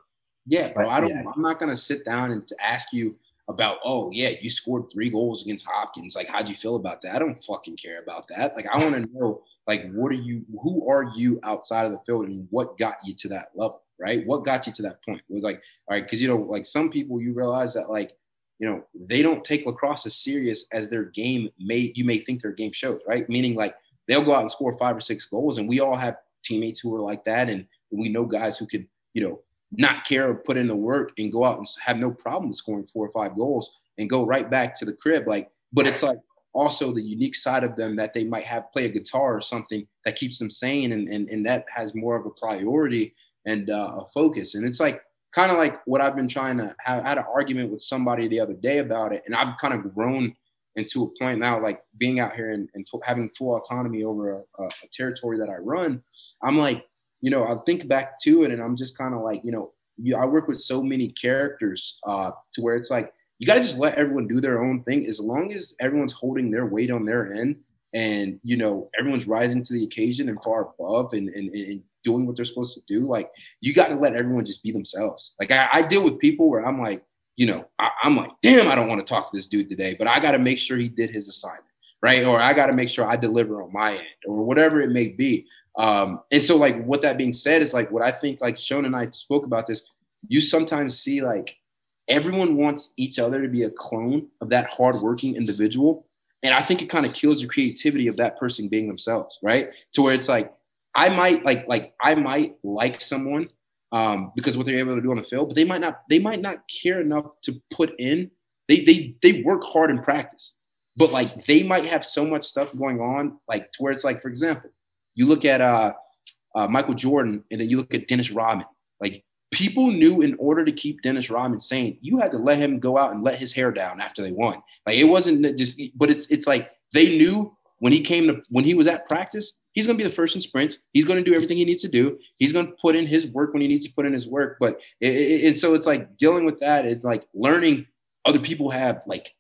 Yeah, bro. But, I don't. yeah. I'm not gonna sit down and to ask you about, oh yeah, you scored three goals against Hopkins. Like, how'd you feel about that? I don't fucking care about that. Like, I want to know, like, what are you? Who are you outside of the field, and what got you to that level? Right? What got you to that point? It was like, all right, because you know, like some people, you realize that like, you know, they don't take lacrosse as serious as their game may you may think their game shows. Right? Meaning like they'll go out and score five or six goals, and we all have teammates who are like that, and we know guys who could, you know, not care or put in the work and go out and have no problem scoring four or five goals and go right back to the crib. Like, but it's like also the unique side of them that they might have play a guitar or something that keeps them sane and, and, and that has more of a priority and uh, a focus. And it's like kind of like what I've been trying to have I had an argument with somebody the other day about it. And I've kind of grown into a point now, like being out here and, and having full autonomy over a, a, a territory that I run. I'm like, you know, I think back to it and I'm just kind of like, you know, you, I work with so many characters uh, to where it's like, you got to just let everyone do their own thing as long as everyone's holding their weight on their end and, you know, everyone's rising to the occasion and far above and, and, and doing what they're supposed to do. Like, you got to let everyone just be themselves. Like, I, I deal with people where I'm like, you know, I, I'm like, damn, I don't want to talk to this dude today, but I got to make sure he did his assignment right? Or I got to make sure I deliver on my end, or whatever it may be. Um, and so, like, what that being said is like what I think, like Sean and I spoke about this. You sometimes see like everyone wants each other to be a clone of that hardworking individual, and I think it kind of kills the creativity of that person being themselves, right? To where it's like I might like like I might like someone um, because what they're able to do on the field, but they might not they might not care enough to put in. They they they work hard in practice, but like they might have so much stuff going on, like to where it's like, for example you look at uh, uh, Michael Jordan, and then you look at Dennis Rodman. Like people knew in order to keep Dennis Rodman sane, you had to let him go out and let his hair down after they won. Like it wasn't just, but it's it's like they knew when he came to when he was at practice, he's going to be the first in sprints. He's going to do everything he needs to do. He's going to put in his work when he needs to put in his work. But it, it, and so it's like dealing with that. It's like learning other people have like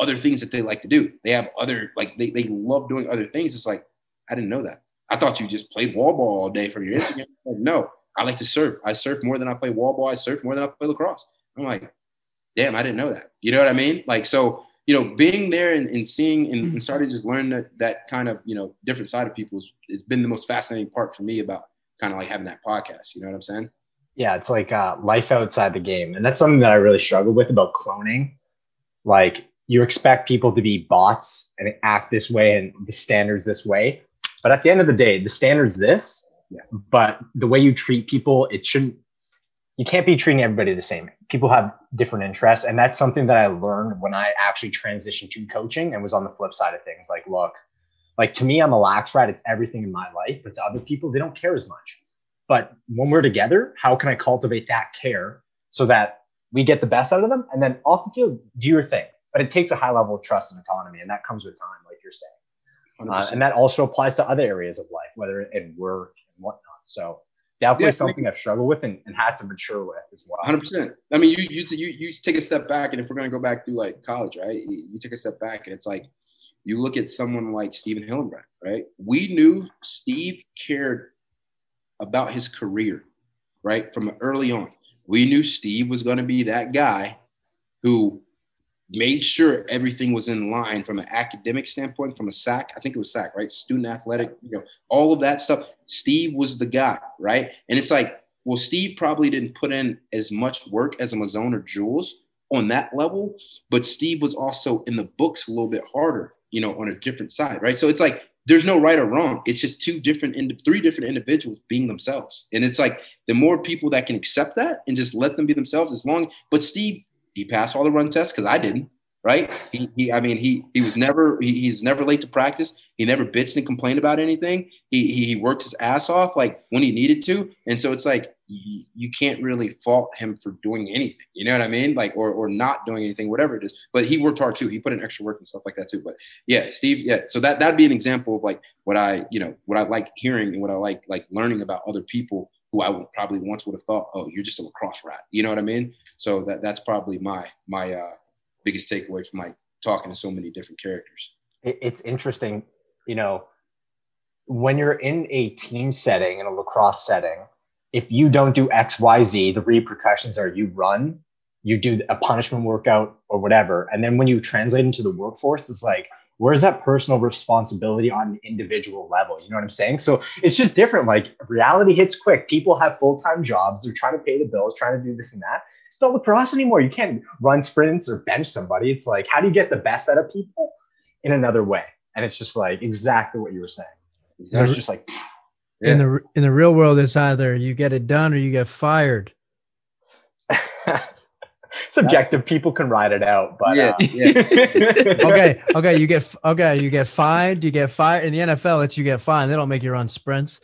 other things that they like to do. They have other like they they love doing other things. It's like I didn't know that. I thought you just played wall ball all day from your Instagram. Like, no, I like to surf. I surf more than I play wall ball. I surf more than I play lacrosse. I'm like, damn, I didn't know that. You know what I mean? Like, so, you know, being there and, and seeing and, and starting to just learn that, that kind of, you know, different side of people it's been the most fascinating part for me about kind of like having that podcast. You know what I'm saying? Yeah, it's like uh, life outside the game. And that's something that I really struggle with about cloning. Like, you expect people to be bots and act this way and the standards this way but at the end of the day, the standard's this. Yeah. But the way you treat people, it shouldn't. You can't be treating everybody the same. People have different interests, and that's something that I learned when I actually transitioned to coaching and was on the flip side of things. Like, look, like to me, I'm a lax rat. It's everything in my life, but to other people, they don't care as much. But when we're together, how can I cultivate that care so that we get the best out of them? And then off the field, do your thing. But it takes a high level of trust and autonomy, and that comes with time, like you're saying. Uh, and that also applies to other areas of life, whether in work and whatnot. So definitely yeah, something I've struggled with and, and, had to mature with as well. Hundred percent. I mean, you, you you you take a step back, and if we're gonna go back through like college, right? You, you take a step back, and it's like you look at someone like Stephen Hillenbrand, right? We knew Steve cared about his career, right, from early on. We knew Steve was going to be that guy who made sure everything was in line from an academic standpoint, from a SAC. I think it was SAC, right? Student athletic, you know, all of that stuff. Steve was the guy, right? And it's like, well, Steve probably didn't put in as much work as a Mazzone or Jules on that level, but Steve was also in the books a little bit harder, you know, on a different side, right? So it's like there's no right or wrong. It's just two different, three different individuals being themselves, and it's like the more people that can accept that and just let them be themselves, as long. But Steve he passed all the run tests because I didn't. Right? He, he, I mean, he he was never he, he's never late to practice. He never bitched and complained about anything. He he worked his ass off like when he needed to, and so it's like you, you can't really fault him for doing anything. You know what I mean? Like or or not doing anything, whatever it is. But he worked hard too. He put in extra work and stuff like that too. But yeah, Steve. Yeah. So that that'd be an example of like what I you know what I like hearing and what I like like learning about other people who I would probably once would have thought, oh, you're just a lacrosse rat. You know what I mean? So that that's probably my my uh, biggest takeaway from like talking to so many different characters. It's interesting, you know, when you're in a team setting in a lacrosse setting, if you don't do X, Y, Z, the repercussions are you run you do a punishment workout or whatever. And then when you translate into the workforce, it's like, where's that personal responsibility on an individual level? You know what I'm saying? So it's just different. Like reality hits quick. People have full time jobs. They're trying to pay the bills, trying to do this and that. It's not lacrosse anymore. You can't run sprints or bench somebody. It's like, how do you get the best out of people in another way? And it's just like exactly what you were saying. So it's just like, In the in the real world, it's either you get it done or you get fired. subjective. People can ride it out, but Yeah, uh, yeah. Okay, okay, you get okay, you get fined, you get fired. In the NFL, it's you get fined. They don't make you run sprints.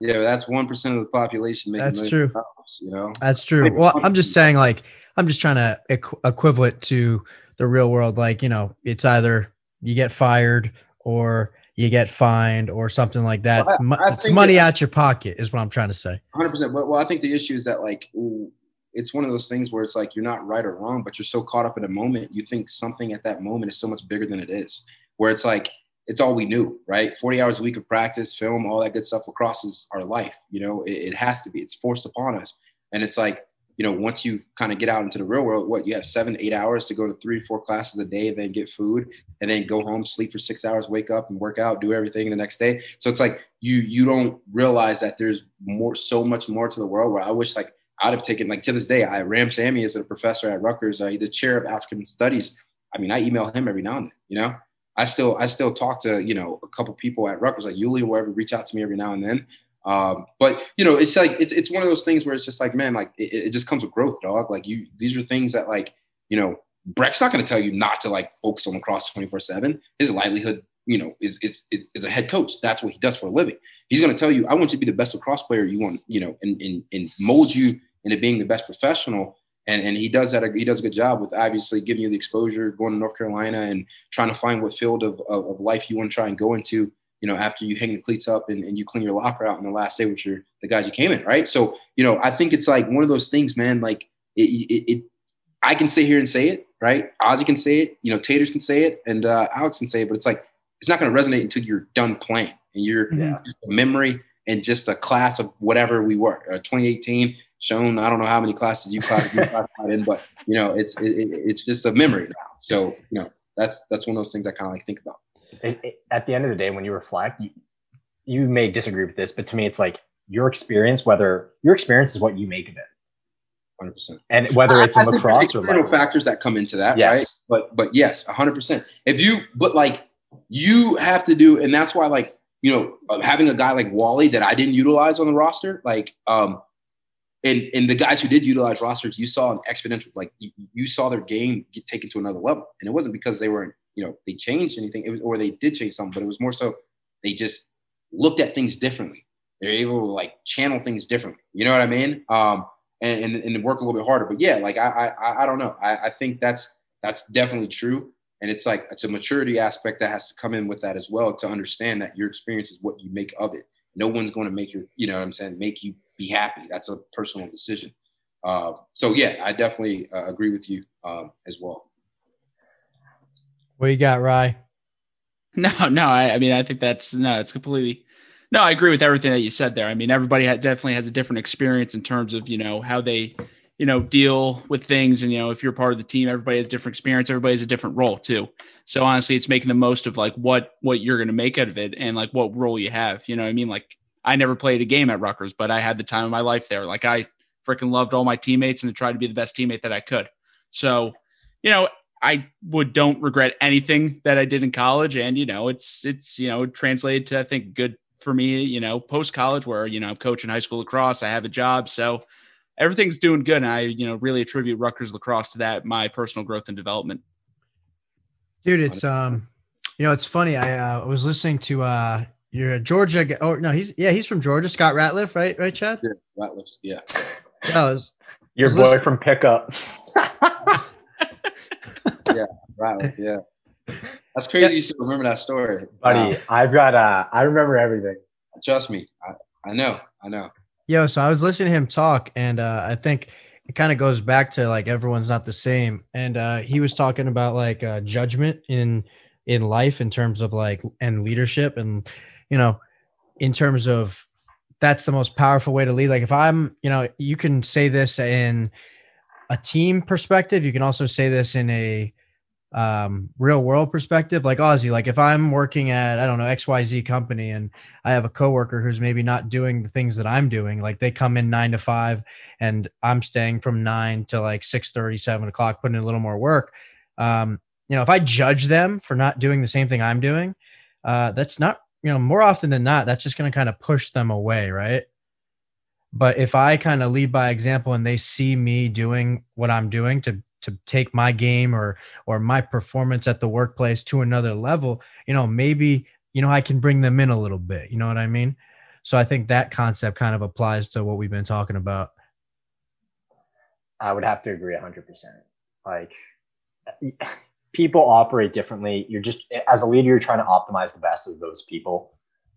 Yeah, but that's one percent of the population making That's true. dollars, you know. That's true. Well, I'm just saying, like, I'm just trying to equ- equivalent to the real world. Like, you know, it's either you get fired or you get fined or something like that. Well, I- I it's money that- out your pocket, is what I'm trying to say. Hundred percent. Well, well, I think the issue is that like ooh, it's one of those things where it's like you're not right or wrong, but you're so caught up in a moment, you think something at that moment is so much bigger than it is. Where it's like it's all we knew, right? Forty hours a week of practice, film, all that good stuff. Lacrosse is our life. You know, it, it has to be. It's forced upon us, and it's like you know, once you kind of get out into the real world, what you have seven, eight hours to go to three, four classes a day, then get food, and then go home, sleep for six hours, wake up and work out, do everything the next day. So it's like you you don't realize that there's more, so much more to the world. Where I wish like I'd have taken like to this day, I Ram Sammy is a professor at Rutgers, uh, the chair of African Studies. I mean, I email him every now and then. You know, I still I still talk to you know a couple people at Rutgers, like Yuli, or whoever, reach out to me every now and then. Um, but you know, it's like it's it's one of those things where it's just like, man, like it, it just comes with growth, dog. Like you, these are things that like you know, Brecht's not going to tell you not to like focus on lacrosse twenty four seven. His livelihood, you know, is is is is a head coach. That's what he does for a living. He's going to tell you, I want you to be the best lacrosse player you want, you know, and and and mold you into being the best professional. And, and he does that. He does a good job with obviously giving you the exposure, going to North Carolina and trying to find what field of, of, of life you want to try and go into you know, after you hang the cleats up and, and you clean your locker out in the last day, which are the guys you came in, right? So, you know, I think it's like one of those things, man. Like it, it, it I can sit here and say it, right? Ozzy can say it, you know, Taters can say it, and uh, Alex can say it, but it's like it's not going to resonate until you're done playing and you're Yeah. just a memory and just a class of whatever we were. Uh, 2018 Sean, I don't know how many classes you class- you classified in, but you know, it's it, it- it's just a memory now. So, you know, that's that's one of those things I kind of like think about. it, it- at the end of the day, when you reflect, you, you may disagree with this, but to me, it's like your experience, whether your experience is what you make of it. 100%. And whether it's in I- I think lacrosse there's or like, factors that come into that, Yes. right? But but yes, hundred percent. If you but like you have to do, and that's why like you know having a guy like Wally that I didn't utilize on the roster, like um, and and the guys who did utilize rosters, you saw an exponential like you, you saw their game get taken to another level, and it wasn't because they weren't you know they changed anything, it was or they did change something, but it was more so they just looked at things differently. They're able to like channel things differently. You know what I mean? Um, and, and, and work a little bit harder. But yeah, like I I, I don't know. I, I think that's that's definitely true. And it's like it's a maturity aspect that has to come in with that as well to understand that your experience is what you make of it. No one's going to make your, you know what I'm saying, make you be happy. That's a personal decision. Uh, so yeah, I definitely uh, agree with you um, as well. What you got, Rye? No, no. I, I mean, I think that's no. It's completely. No, I agree with everything that you said there. I mean, everybody ha- definitely has a different experience in terms of you know how they you know deal with things, and you know if you're part of the team, everybody has different experience. Everybody has a different role too. So honestly, it's making the most of like what what you're going to make out of it, and like what role you have. You know, what I mean, like I never played a game at Rutgers, but I had the time of my life there. Like I freaking loved all my teammates and tried to be the best teammate that I could. So, you know, I would don't regret anything that I did in college, and you know, it's it's you know translated to I think good for me. You know, post college where you know I'm coaching high school lacrosse, I have a job, so everything's doing good, and I you know really attribute Rutgers lacrosse to that my personal growth and development. Dude, it's um, you know, it's funny. I uh, was listening to uh, your Georgia. g- Oh no, he's yeah, he's from Georgia. Scott Ratliff, right? Right, Chad? Yeah, Ratliff's, yeah. No, it was- your Was boy this- from pickup. Yeah, Ratliff, yeah. That's crazy. You still remember that story, Buddy, Wow. I've got uh I remember everything. Trust me, I, I know, I know. Yo, so I was listening to him talk, and uh, I think it kind of goes back to like everyone's not the same. And uh, he was talking about like uh, judgment in in life in terms of like and leadership, and you know, in terms of that's the most powerful way to lead. Like if I'm, you know, you can say this in a team perspective, you can also say this in a um, real world perspective. Like Ozzy, like if I'm working at, I don't know, XYZ company and I have a coworker who's maybe not doing the things that I'm doing, like they come in nine to five and I'm staying from nine to like six thirty, seven o'clock, putting in a little more work. Um, you know, if I judge them for not doing the same thing I'm doing, uh, that's not, you know, more often than not, that's just going to kind of push them away. Right. But if I kind of lead by example and they see me doing what I'm doing to to take my game or or my performance at the workplace to another level, you know, maybe you know I can bring them in a little bit. You know what I mean? So I think that concept kind of applies to what we've been talking about. I would have to agree 100%. Like people operate differently. You're just as a leader, you're trying to optimize the best of those people.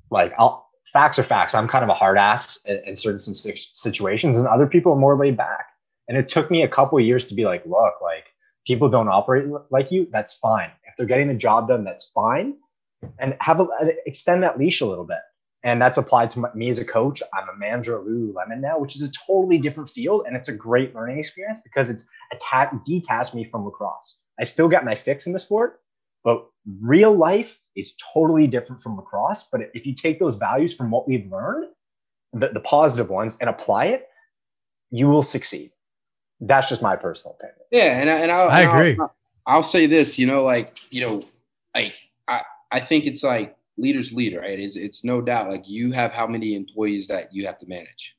Like I'll facts are facts. I'm kind of a hard ass in, in certain some situations, and other people are more laid back. And it took me a couple years to be like, look, like people don't operate like you. That's fine. If they're getting the job done, that's fine. And have a extend that leash a little bit. And that's applied to me as a coach. I'm a manager of Lululemon now, which is a totally different field, and it's a great learning experience because it's attack detached me from lacrosse. I still got my fix in the sport, but real life is totally different from lacrosse. But if you take those values from what we've learned, the, the positive ones, and apply it, you will succeed. That's just my personal opinion. Yeah, and, and I'll, I agree. I'll, I'll, say this, you know, like you know, like I I think it's like leaders leader, right? It's it's no doubt like you have how many employees that you have to manage.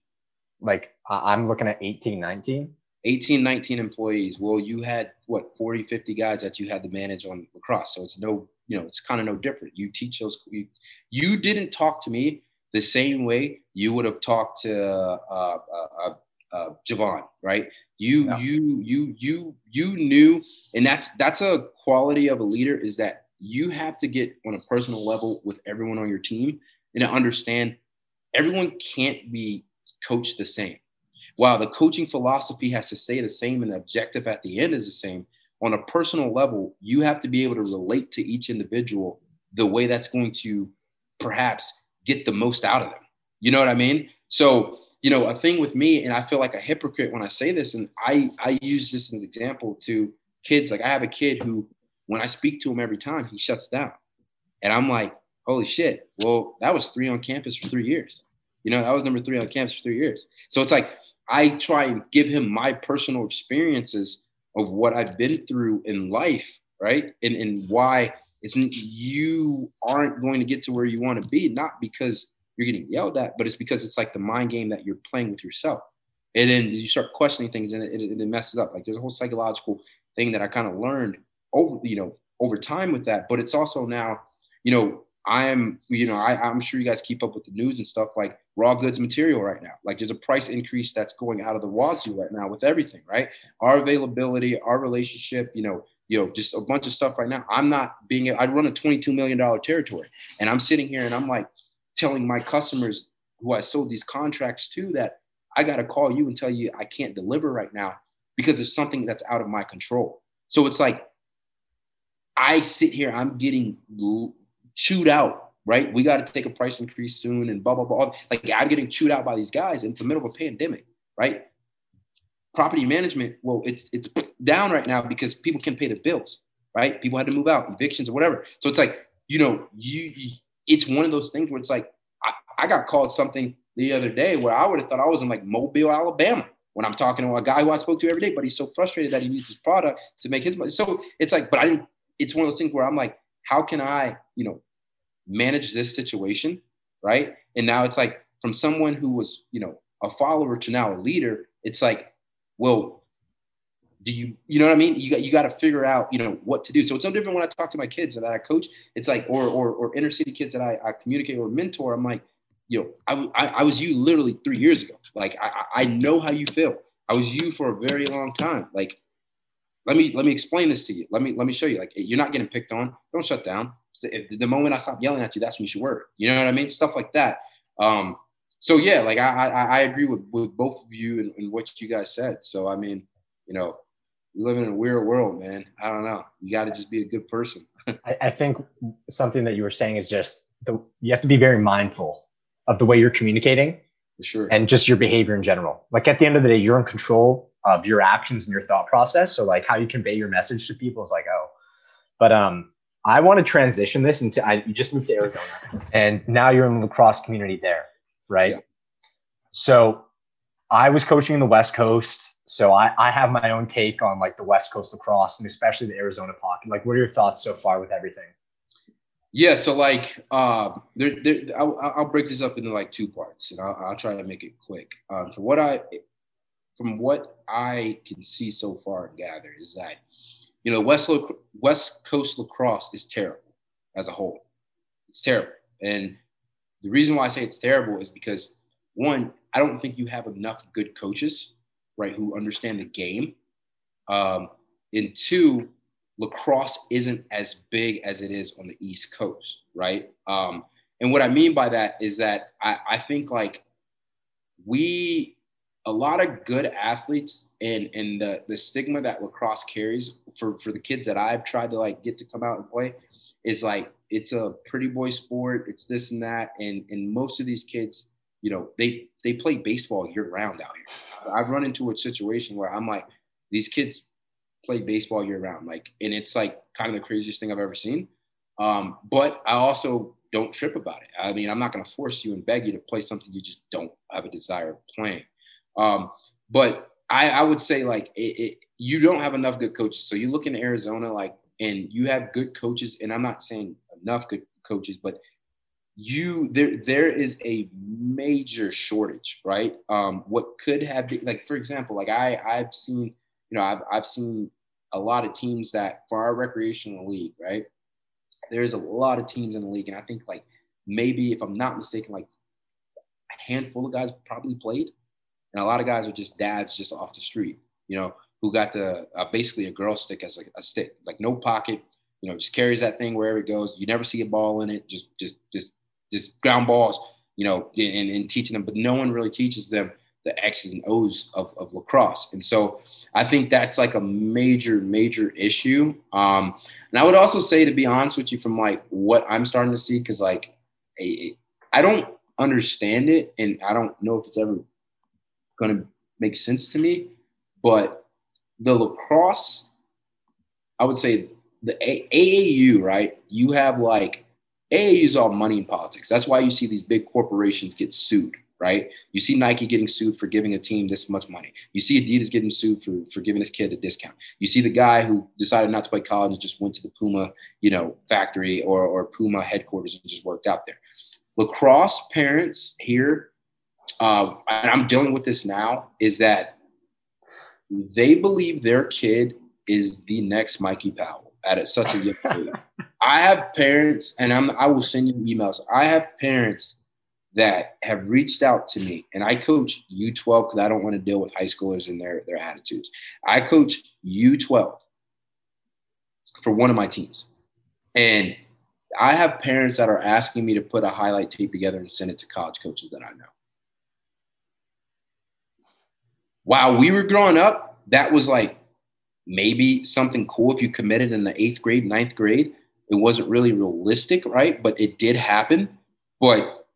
Like I'm looking at 18, 19. 18, 19 employees. Well, you had what 40, 50 guys that you had to manage on lacrosse. So it's no, you know, it's kind of no different. You teach those. You, you didn't talk to me the same way you would have talked to uh, uh, uh, uh Javon, right? You, no. you, you, you, you knew, and that's that's a quality of a leader is that you have to get on a personal level with everyone on your team and to understand everyone can't be coached the same while the coaching philosophy has to stay the same and the objective at the end is the same, on a personal level, you have to be able to relate to each individual the way that's going to perhaps get the most out of them. You know what I mean? So, you know, a thing with me, and I feel like a hypocrite when I say this, and I I use this as an example to kids. Like I have a kid who, when I speak to him every time, he shuts down, and I'm like, holy shit. Well, that was three on campus for three years. You know, that was number three on campus for three years. So it's like I try and give him my personal experiences of what I've been through in life, right? And, and why it's you aren't going to get to where you want to be, not because you're getting yelled at, but it's because it's like the mind game that you're playing with yourself. And then you start questioning things and it, it, it messes up. Like there's a whole psychological thing that I kind of learned over, you know, over time with that. But it's also now, you know, I am, you know, I, I'm sure you guys keep up with the news and stuff like raw goods material right now. Like there's a price increase that's going out of the wazoo right now with everything, right? Our availability, our relationship, you know, you know, just a bunch of stuff right now. I'm not being, I run a $22 million territory and I'm sitting here and I'm like telling my customers who I sold these contracts to that I got to call you and tell you I can't deliver right now because it's something that's out of my control. So it's like, I sit here, I'm getting chewed out, right? We got to take a price increase soon and blah, blah, blah. Like I'm getting chewed out by these guys in the middle of a pandemic, right? Property management, well, it's it's down right now because people can't pay the bills, right? People had to move out, evictions or whatever. So it's like, you know, you, you it's one of those things where it's like, I, I got called something the other day where I would have thought I was in like Mobile, Alabama when I'm talking to a guy who I spoke to every day, but he's so frustrated that he needs his product to make his money. So it's like, but I didn't, it's one of those things where I'm like, how can I, you know, manage this situation, right? And now it's like from someone who was, you know, a follower to now a leader, it's like, well, do you, you know what I mean? You got, you got to figure out, you know, what to do. So it's no different when I talk to my kids that I coach. It's like, or, or, or inner city kids that I, I communicate or mentor. I'm like, you know, I, I, I was you literally three years ago. Like, I, I know how you feel. I was you for a very long time. Like, let me, let me explain this to you. Let me, let me show you. Like, you're not getting picked on. Don't shut down if the moment I stop yelling at you, that's when you should work. You know what I mean? Stuff like that. Um, so yeah, like I, I, I agree with, with both of you and, and, what you guys said. So I mean, you know, we live in a weird world, man. I don't know. You got to just be a good person. I, I think something that you were saying is just the you have to be very mindful of the way you're communicating, For sure, and just your behavior in general. Like at the end of the day, you're in control of your actions and your thought process. So like how you convey your message to people is like, oh, but um, I want to transition this into I you just moved to Arizona and now you're in the lacrosse community there, right? Yeah. So I was coaching in the West Coast. So I, I have my own take on like the West Coast lacrosse and especially the Arizona pocket. Like, what are your thoughts so far with everything? Yeah, so like, uh, there, there, I'll, I'll break this up into like two parts, and I'll, I'll try to make it quick. Um, what I, from what I can see so far and gather is that, you know, West West Coast lacrosse is terrible as a whole. It's terrible, and the reason why I say it's terrible is because one, I don't think you have enough good coaches, right, who understand the game, um, and two, lacrosse isn't as big as it is on the East Coast, right? Um, and what I mean by that is that I, I think like we, a lot of good athletes and, and the, the stigma that lacrosse carries for, for the kids that I've tried to like get to come out and play is like, it's a pretty boy sport. It's this and that. And, and most of these kids, you know, they, they play baseball year round out here. I've run into a situation where I'm like, these kids play baseball year round. Like, and it's like kind of the craziest thing I've ever seen. Um, but I also don't trip about it. I mean, I'm not going to force you and beg you to play something you just don't have a desire of playing. Um, but I, I, would say like it, it, you don't have enough good coaches. So you look in Arizona, like, and you have good coaches, and I'm not saying enough good coaches, but you there there is a major shortage, right? Um, what could have been like, for example, like I I've seen, you know, I've I've seen a lot of teams that for our recreational league, right? There's a lot of teams in the league, and I think like maybe if I'm not mistaken, like a handful of guys probably played, and a lot of guys are just dads just off the street, you know, who got the uh, basically a girl stick as a stick, like no pocket, you know, just carries that thing wherever it goes. You never see a ball in it, just just just just ground balls, you know, and, and teaching them, but no one really teaches them the X's and O's of, of lacrosse. And so I think that's like a major, major issue. Um, and I would also say, to be honest with you, from like what I'm starting to see, because like I, I don't understand it and I don't know if it's ever going to make sense to me, but the lacrosse, I would say the a- AAU, right? You have like AAU is all money and politics. That's why you see these big corporations get sued right? You see Nike getting sued for giving a team this much money. You see Adidas getting sued for, for giving his kid a discount. You see the guy who decided not to play college and just went to the Puma, you know, factory or, or Puma headquarters and just worked out there. Lacrosse parents here, uh, and I'm dealing with this now, is that they believe their kid is the next Mikey Powell at such a young age. I have parents, and I'm, I will send you emails. I have parents that have reached out to me, and I coach U12 because I don't want to deal with high schoolers and their, their attitudes. I coach U12 for one of my teams. And I have parents that are asking me to put a highlight tape together and send it to college coaches that I know. While we were growing up, that was like maybe something cool if you committed in the eighth grade, ninth grade. It wasn't really realistic, right? But it did happen. But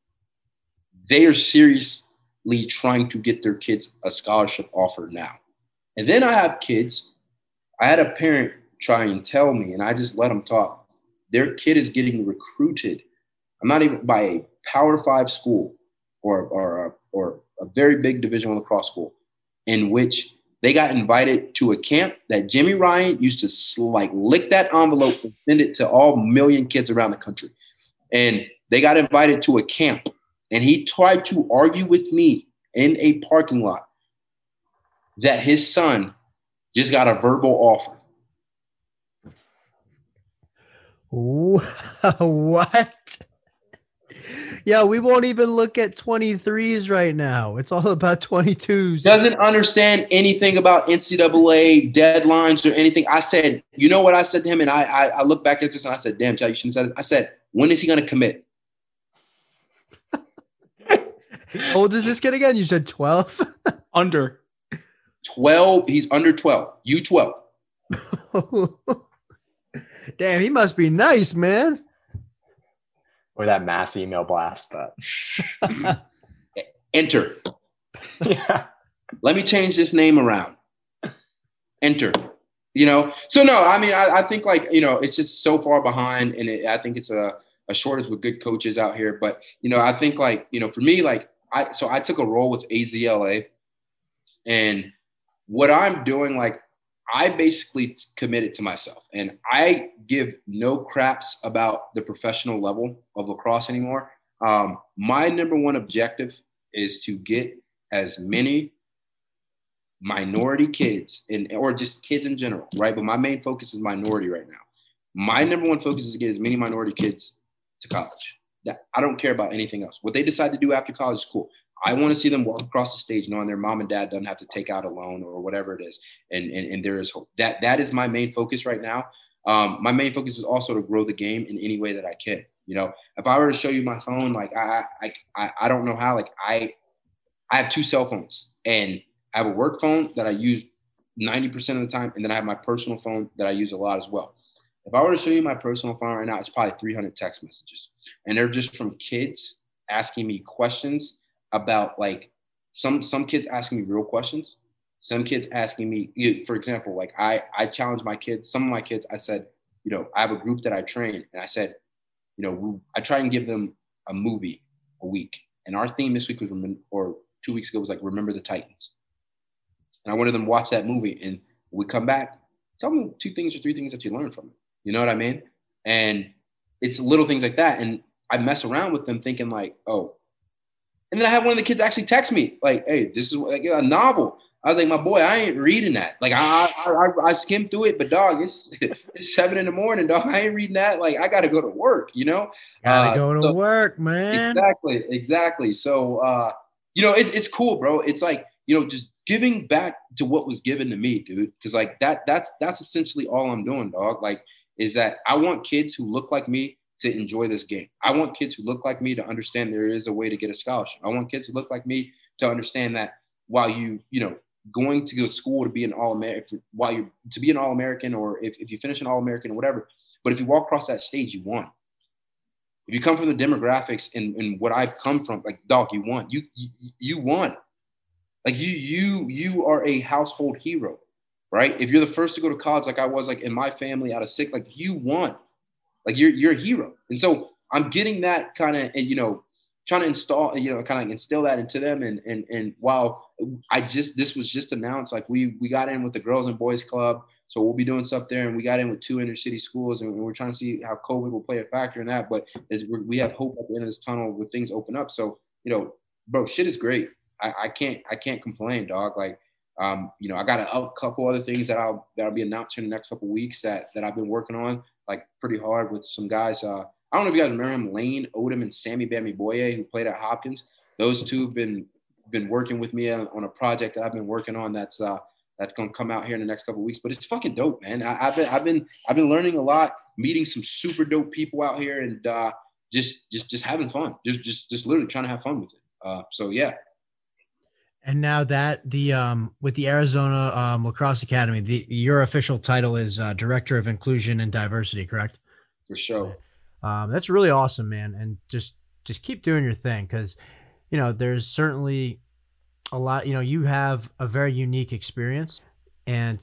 they are seriously trying to get their kids a scholarship offer now. And then I have kids. I had a parent try and tell me, and I just let them talk. Their kid is getting recruited. I'm not even by a Power Five school or or or a very big Division One lacrosse school, in which they got invited to a camp that Jimmy Ryan used to like lick that envelope and send it to all million kids around the country, and they got invited to a camp and he tried to argue with me in a parking lot that his son just got a verbal offer. What? Yeah, we won't even look at 23s right now. It's all about 22s. Doesn't understand anything about NCAA deadlines or anything. I said, you know what I said to him? And I I, I look back at this and I said, damn, Chad, you shouldn't have said it. I said, when is he going to commit? How old is this kid again? You said 12? Under. 12. He's under 12. You 12. Damn, he must be nice, man. Or that mass email blast, but Enter. yeah. Let me change this name around. enter. You know, so no, I mean, I, I think like you know, it's just so far behind, and it, I think it's a, a shortage with good coaches out here. But you know, I think like you know, for me, like I so I took a role with AZLA, and what I'm doing, like I basically committed to myself, and I give no craps about the professional level of lacrosse anymore. Um, my number one objective is to get as many minority kids and or just kids in general, right? But my main focus is minority right now. My number one focus is to get as many minority kids to college. That I don't care about anything else. What they decide to do after college is cool. I want to see them walk across the stage knowing their mom and dad doesn't have to take out a loan or whatever it is. And, and, and there is hope. That, that is my main focus right now. Um, my main focus is also to grow the game in any way that I can. You know, if I were to show you my phone, like I, I, I don't know how, like I, I have two cell phones and I have a work phone that I use 90% of the time. And then I have my personal phone that I use a lot as well. If I were to show you my personal phone right now, it's probably 300 text messages. And they're just from kids asking me questions about like some some kids asking me real questions. Some kids asking me you, for example like i i challenge my kids some of my kids i said you know i have a group that i train and i said you know i try and give them a movie a week. And our theme this week was or two weeks ago was like remember the titans. And i wanted them to watch that movie and we come back tell me two things or three things that you learned from it. You know what i mean? And it's little things like that and i mess around with them thinking like oh and then I had one of the kids actually text me like, "Hey, this is like a novel." I was like, "My boy, I ain't reading that. Like, I I, I, I skimmed through it, but dog, it's it's seven in the morning, dog. I ain't reading that. Like, I got to go to work. You know, gotta uh, go to so, work, man. Exactly, exactly. So, uh, you know, it's it's cool, bro. It's like you know, just giving back to what was given to me, dude. Because like that, that's that's essentially all I'm doing, dog. Like, is that I want kids who look like me to enjoy this game. I want kids who look like me to understand there is a way to get a scholarship. I want kids who look like me to understand that while you, you know, going to go to school to be an all-American, while you to be an all-American, or if, if you finish an all-American or whatever, but if you walk across that stage, you won. If you come from the demographics and, and what I've come from, like dog, you won. You, you you won. Like you you you are a household hero, right? If you're the first to go to college, like I was, like in my family out of six, like you won like you're you're a hero. And so I'm getting that kind of and you know trying to install you know kind of instill that into them. And and and while I just this was just announced like we we got in with the girls and boys club. So we'll be doing stuff there and we got in with two inner city schools and we're trying to see how COVID will play a factor in that. But we have hope at the end of this tunnel when things open up. So you know bro shit is great. I, I can't I can't complain dog. Like um, you know, I got a, a, couple other things that I'll that'll be announced in the next couple weeks that that I've been working on like pretty hard with some guys. Uh, I don't know if you guys remember him, Lane Odom and Sammy Bammy Boye, who played at Hopkins. Those two have been been working with me on a project that I've been working on. That's uh, that's gonna come out here in the next couple weeks. But it's fucking dope, man. I, have been I've been I've been learning a lot, meeting some super dope people out here, and uh, just just just having fun. Just just just literally trying to have fun with it. Uh, so yeah. And now that the um with the Arizona um, Lacrosse Academy, the your official title is uh, Director of Inclusion and Diversity, correct? For sure. Um, that's really awesome, man. And just just keep doing your thing because you know there's certainly a lot. You know, you have a very unique experience, and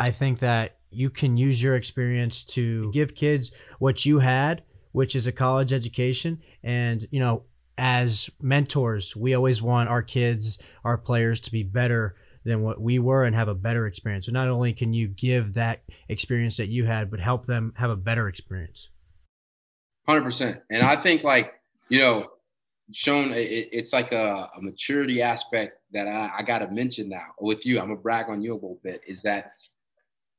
I think that you can use your experience to give kids what you had, which is a college education, and you know as mentors, we always want our kids, our players to be better than what we were and have a better experience. So not only can you give that experience that you had, but help them have a better experience. Hundred percent. And I think like, you know, Sean it, it's like a, a, maturity aspect that I, I got to mention now with you. I'm gonna brag on you a little bit is that,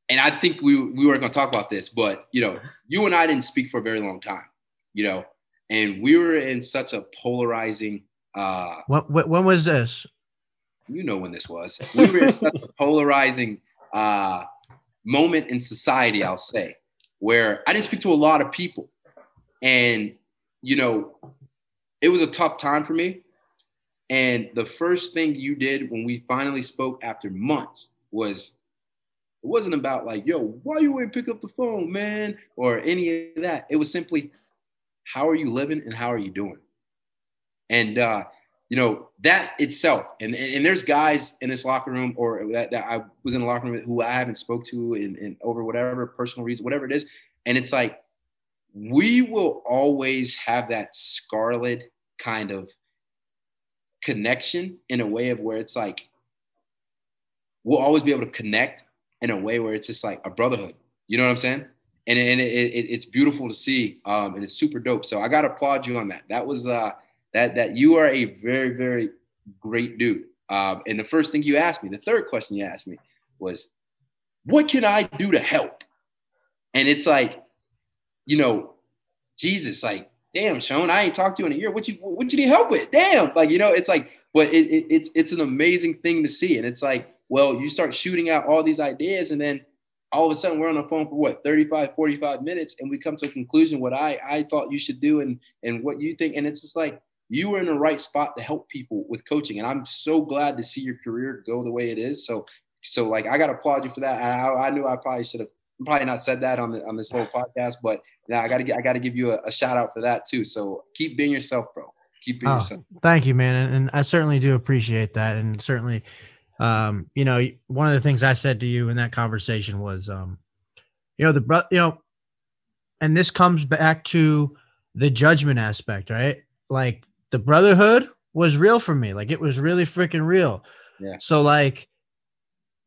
and I think we, we weren't gonna talk about this, but you know, you and I didn't speak for a very long time, you know, and we were in such a polarizing. Uh, what, when was this? You know when this was. We were in such a polarizing uh, moment in society, I'll say, where I didn't speak to a lot of people, and you know, it was a tough time for me. And the first thing you did when we finally spoke after months was it wasn't about like, yo, why you ain't pick up the phone, man, or any of that. It was simply, how are you living and how are you doing? And uh, you know, that itself, and, and, and there's guys in this locker room or that, that I was in the locker room who I haven't spoke to in over whatever personal reason, whatever it is. And it's like, we will always have that scarlet kind of connection in a way of where it's like, we'll always be able to connect in a way where it's just like a brotherhood. You know what I'm saying? And, and it, it, it's beautiful to see, um, and it's super dope. So I got to applaud you on that. That was uh, that that you are a very very great dude. Um, and the first thing you asked me, the third question you asked me was, "What can I do to help?" And it's like, you know, Jesus, like, damn, Sean, I ain't talked to you in a year. What you what you need help with? Damn, like you know, it's like, but it, it, it's it's an amazing thing to see, and it's like well, you start shooting out all these ideas and then all of a sudden we're on the phone for what 35 45 minutes and we come to a conclusion what i i thought you should do and and what you think. And it's just like you were in the right spot to help people with coaching. And i'm so glad to see your career go the way it is. So so like i got to applaud you for that. I, I knew i probably should have probably not said that on the on this little podcast but yeah i gotta i gotta give you a, a, shout out for that too. So keep being yourself bro. Keep being oh, yourself. thank you man. And, and i certainly do appreciate that. And certainly um, you know, one of the things I said to you in that conversation was, um, you know, the bro, you know, and this comes back to the judgment aspect, right? Like the brotherhood was real for me. Like it was really freaking real. Yeah. So like,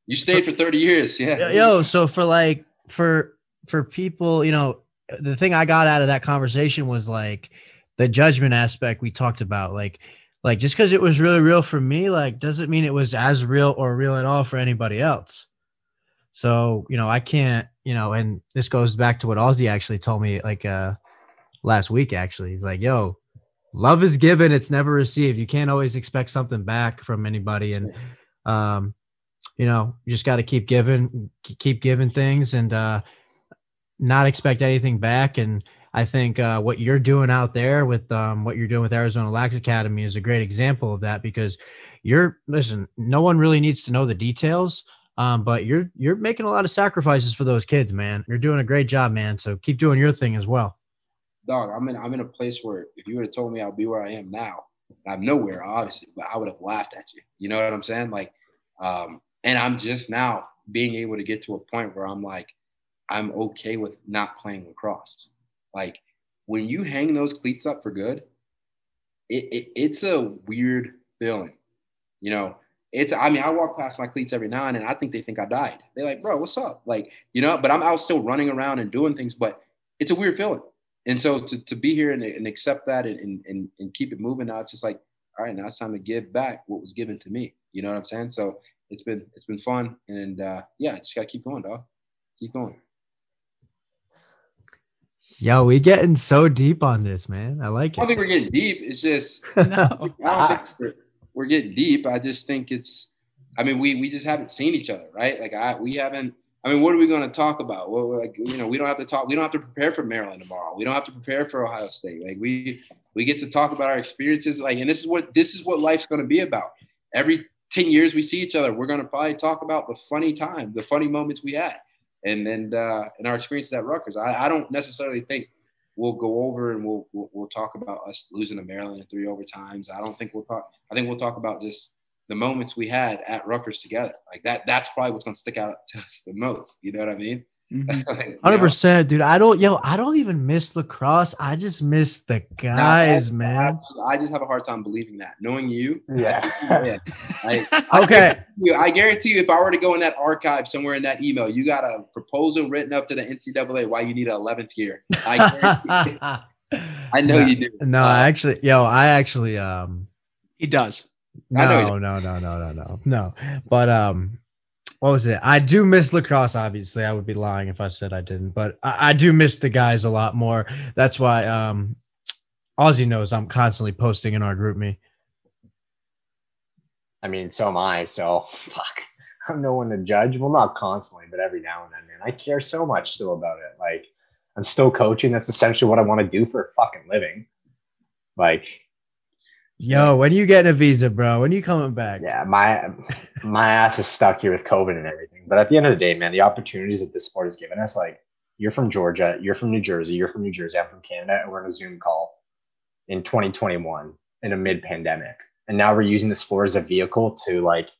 you stayed for 30 years. Yeah. Yo, so for like, for, for people, you know, the thing I got out of that conversation was like the judgment aspect we talked about. Like, like just because it was really real for me like doesn't mean it was as real or real at all for anybody else. So you know i can't you know and this goes back to what ozzy actually told me like uh last week actually. He's like yo love is given it's never received. You can't always expect something back from anybody. And um you know you just got to keep giving keep giving things and uh not expect anything back. And I think uh, what you're doing out there with um, what you're doing with Arizona Lax Academy is a great example of that because you're listen. No one really needs to know the details, um, but you're you're making a lot of sacrifices for those kids, man. You're doing a great job, man. So keep doing your thing as well. Dog, I'm in I'm in a place where if you would have told me I'll be where I am now, I'm nowhere obviously, but I would have laughed at you. You know what I'm saying? Like, um, and I'm just now being able to get to a point where I'm like, I'm okay with not playing lacrosse like when you hang those cleats up for good, it, it, it's a weird feeling. You know, it's I mean, I walk past my cleats every now and then. I think they think I died. They're like, bro, what's up? Like, you know, but I'm out still running around and doing things, but it's a weird feeling. And so to, to be here and, and accept that and, and, and keep it moving now, it's just like, all right, now it's time to give back what was given to me. You know what I'm saying? So it's been it's been fun. And uh, yeah, just gotta keep going, dog. Keep going. Yo, we getting so deep on this, man. I like it. I don't think we're getting deep. It's just no. Ah. we're, we're getting deep. I just think it's. I mean, we we just haven't seen each other, right? Like I we haven't. I mean, what are we going to talk about? Well, like you know, we don't have to talk. We don't have to prepare for Maryland tomorrow. We don't have to prepare for Ohio State. Like we we get to talk about our experiences. Like, and this is what this is what life's going to be about. Every ten years we see each other, we're going to probably talk about the funny time, the funny moments we had and then uh, in our experience at Rutgers, I, I, don't necessarily think we'll go over and we'll, we'll, we'll talk about us losing to Maryland in three overtimes. I don't think we'll talk. I think we'll talk about just the moments we had at Rutgers together. Like that. That's probably what's going to stick out to us the most. You know what I mean? 100 mm-hmm. percent, dude. I don't, yo, I don't even miss lacrosse. I just miss the guys, man. I just have a hard time believing that. Knowing you, yeah. I, okay. I, I guarantee you, if I were to go in that archive somewhere in that email, you got a proposal written up to the NCAA why you need an 11th year. I, I know no, you do. No, uh, actually, yo, I actually, um, he does. No, no, no, no, no, no, no. But um, what was it? I do miss lacrosse. Obviously, I would be lying if I said I didn't, but I, I do miss the guys a lot more. That's why um, Ozzy knows I'm constantly posting in our GroupMe. I mean, so am I. So fuck, I'm no one to judge. Well, not constantly, but every now and then, man. I care so much still about it. Like, I'm still coaching. That's essentially what I want to do for a fucking living. Like, Yo, when are you getting a visa, bro? When are you coming back? Yeah, my my ass is stuck here with COVID and everything. But at the end of the day, man, the opportunities that this sport has given us, like you're from Georgia, you're from New Jersey, you're from New Jersey, I'm from Canada, and we're in a Zoom call in 2021 in a mid-pandemic. and now we're using the sport as a vehicle to like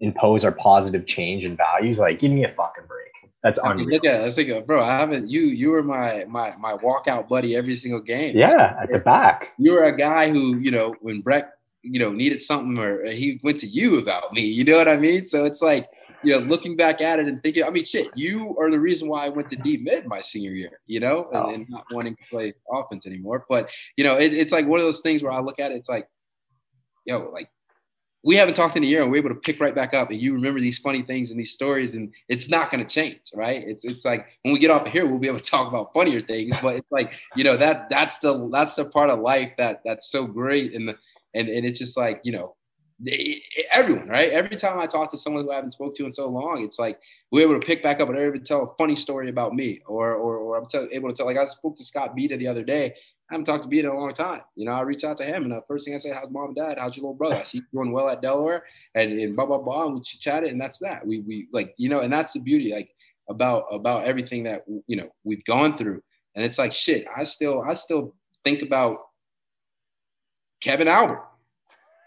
impose our positive change and values. Like, give me a fucking break. That's I unreal. look at think of bro. I haven't you you were my my my walkout buddy every single game. Yeah, at the back. you were a guy who you know when Brecht you know needed something or he went to you about me. You know what I mean? So it's like you know looking back at it and thinking, I mean, shit, you are the reason why I went to D mid my senior year. You know, and, Oh. and not wanting to play offense anymore. But you know, it, it's like one of those things where I look at it, it's like, yo, like. We haven't talked in a year, and we're able to pick right back up. And you remember these funny things and these stories, and it's not going to change, right? It's it's like when we get off of here, we'll be able to talk about funnier things. But it's like you know that that's the that's the part of life that that's so great, and the, and and it's just like you know everyone right? Every time i talk to someone who i haven't spoke to in so long it's like we're able to pick back up and able to tell a funny story about me or or, or i'm tell, able to tell like i spoke to scott Beta the other day. I haven't talked to Beta in a long time. You know i reach out to him and the first thing i say how's mom and dad? How's your little brother? I see you doing well at delaware and, and blah blah blah and we chatted and that's that. We we like you know and that's the beauty like about about everything that you know we've gone through. And it's like shit i still i still think about kevin albert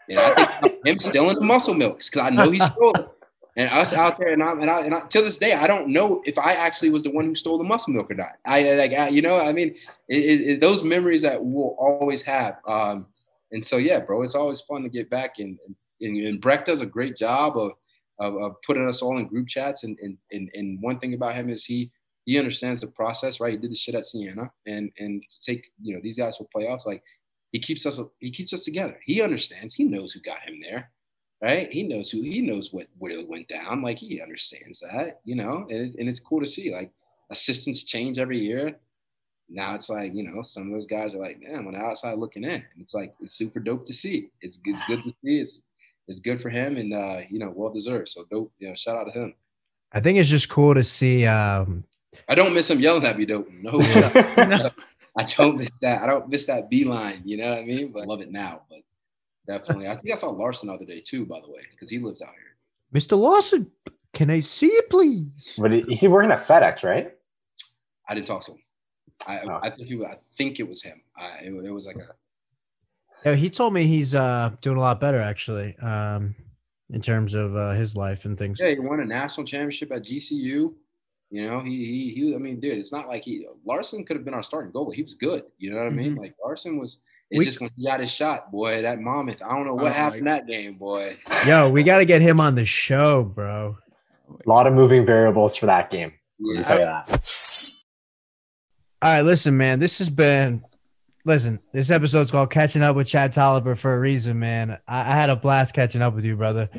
and I think him stealing the muscle milks because I know he stole it. And us out there, and I'm and I, and I, till this day, I don't know if I actually was the one who stole the muscle milk or not. I like, I, you know, I mean, it, it, those memories that we'll always have. Um, and so, yeah, bro, it's always fun to get back. And and, and Brecht does a great job of, of of putting us all in group chats. And and and, and one thing about him is he he understands the process, right? He did the shit at Siena, and and to take you know these guys for playoffs, like he keeps us he keeps us together. He understands. He knows who got him there, right? He knows who he knows what really went down. Like he understands that, you know. And, and it's cool to see. Like assistants change every year. Now it's like you know some of those guys are like, man, on the outside looking in, and it's like it's super dope to see. It's it's good to see. It's it's good for him, and uh, you know, well deserved. So dope. You know, shout out to him. I think it's just cool to see. Um, I don't miss him yelling at me, dope. No, I don't miss that. I don't miss that beeline. You know what I mean? But I love it now. But definitely, I think I saw Larson the other day too. By the way, because he lives out here. Mr. Lawson, can I see you, please? but is he working at FedEx, right? I didn't talk to him. I Oh. I think he I think it was him. I, it, it was like a Yeah, he told me he's uh, doing a lot better actually, um, in terms of uh, his life and things. yeah. He won a national championship at GCU. You know, he he he. I mean, dude, it's not like he Larson could have been our starting goalie. He was good. You know what I mean? Mm-hmm. Like Larson was. It's We- just when he got his shot, boy. That Monmouth. I don't know Oh what my happened that game, boy. Yo, we got to get him on the show, bro. A lot of moving variables for that game. Yeah. tell you that. All right, listen, man. This has been. Listen, this episode's called "Catching Up with Chad Tolliver" for a reason, man. I, I had a blast catching up with you, brother.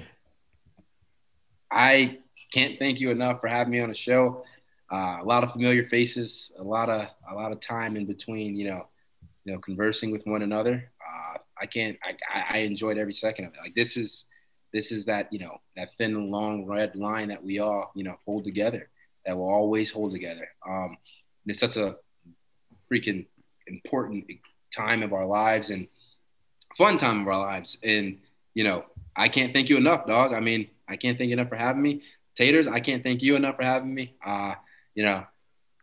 I can't thank you enough for having me on the show. Uh, a lot of familiar faces, a lot of a lot of time in between, you know, you know, conversing with one another. Uh, I can't. I, I- enjoyed every second of it. Like this is this is that you know that thin long red line that we all you know hold together. That will always hold together. Um, it's such a freaking important time of our lives and fun time of our lives. And you know, I can't thank you enough, dog. I mean, I can't thank you enough for having me. Taters, I can't thank you enough for having me. Uh, you know,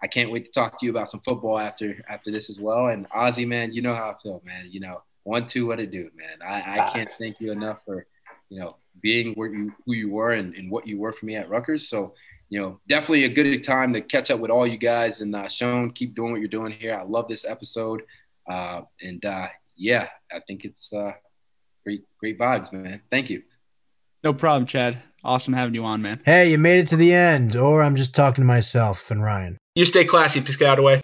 I can't wait to talk to you about some football after after this as well. And Ozzy, man, you know how I feel, man. You know, one, two, what to do, man. I, I can't thank you enough for, you know, being where you who you were and, and what you were for me at Rutgers. So, you know, definitely a good time to catch up with all you guys. And uh, Sean, keep doing what you're doing here. I love this episode. Uh, and uh, yeah, I think it's uh, great, great vibes, man. Thank you. No problem, Chad. Awesome having you on, man. Hey, you made it to the end, or I'm just talking to myself and Ryan. You stay classy, Piscataway.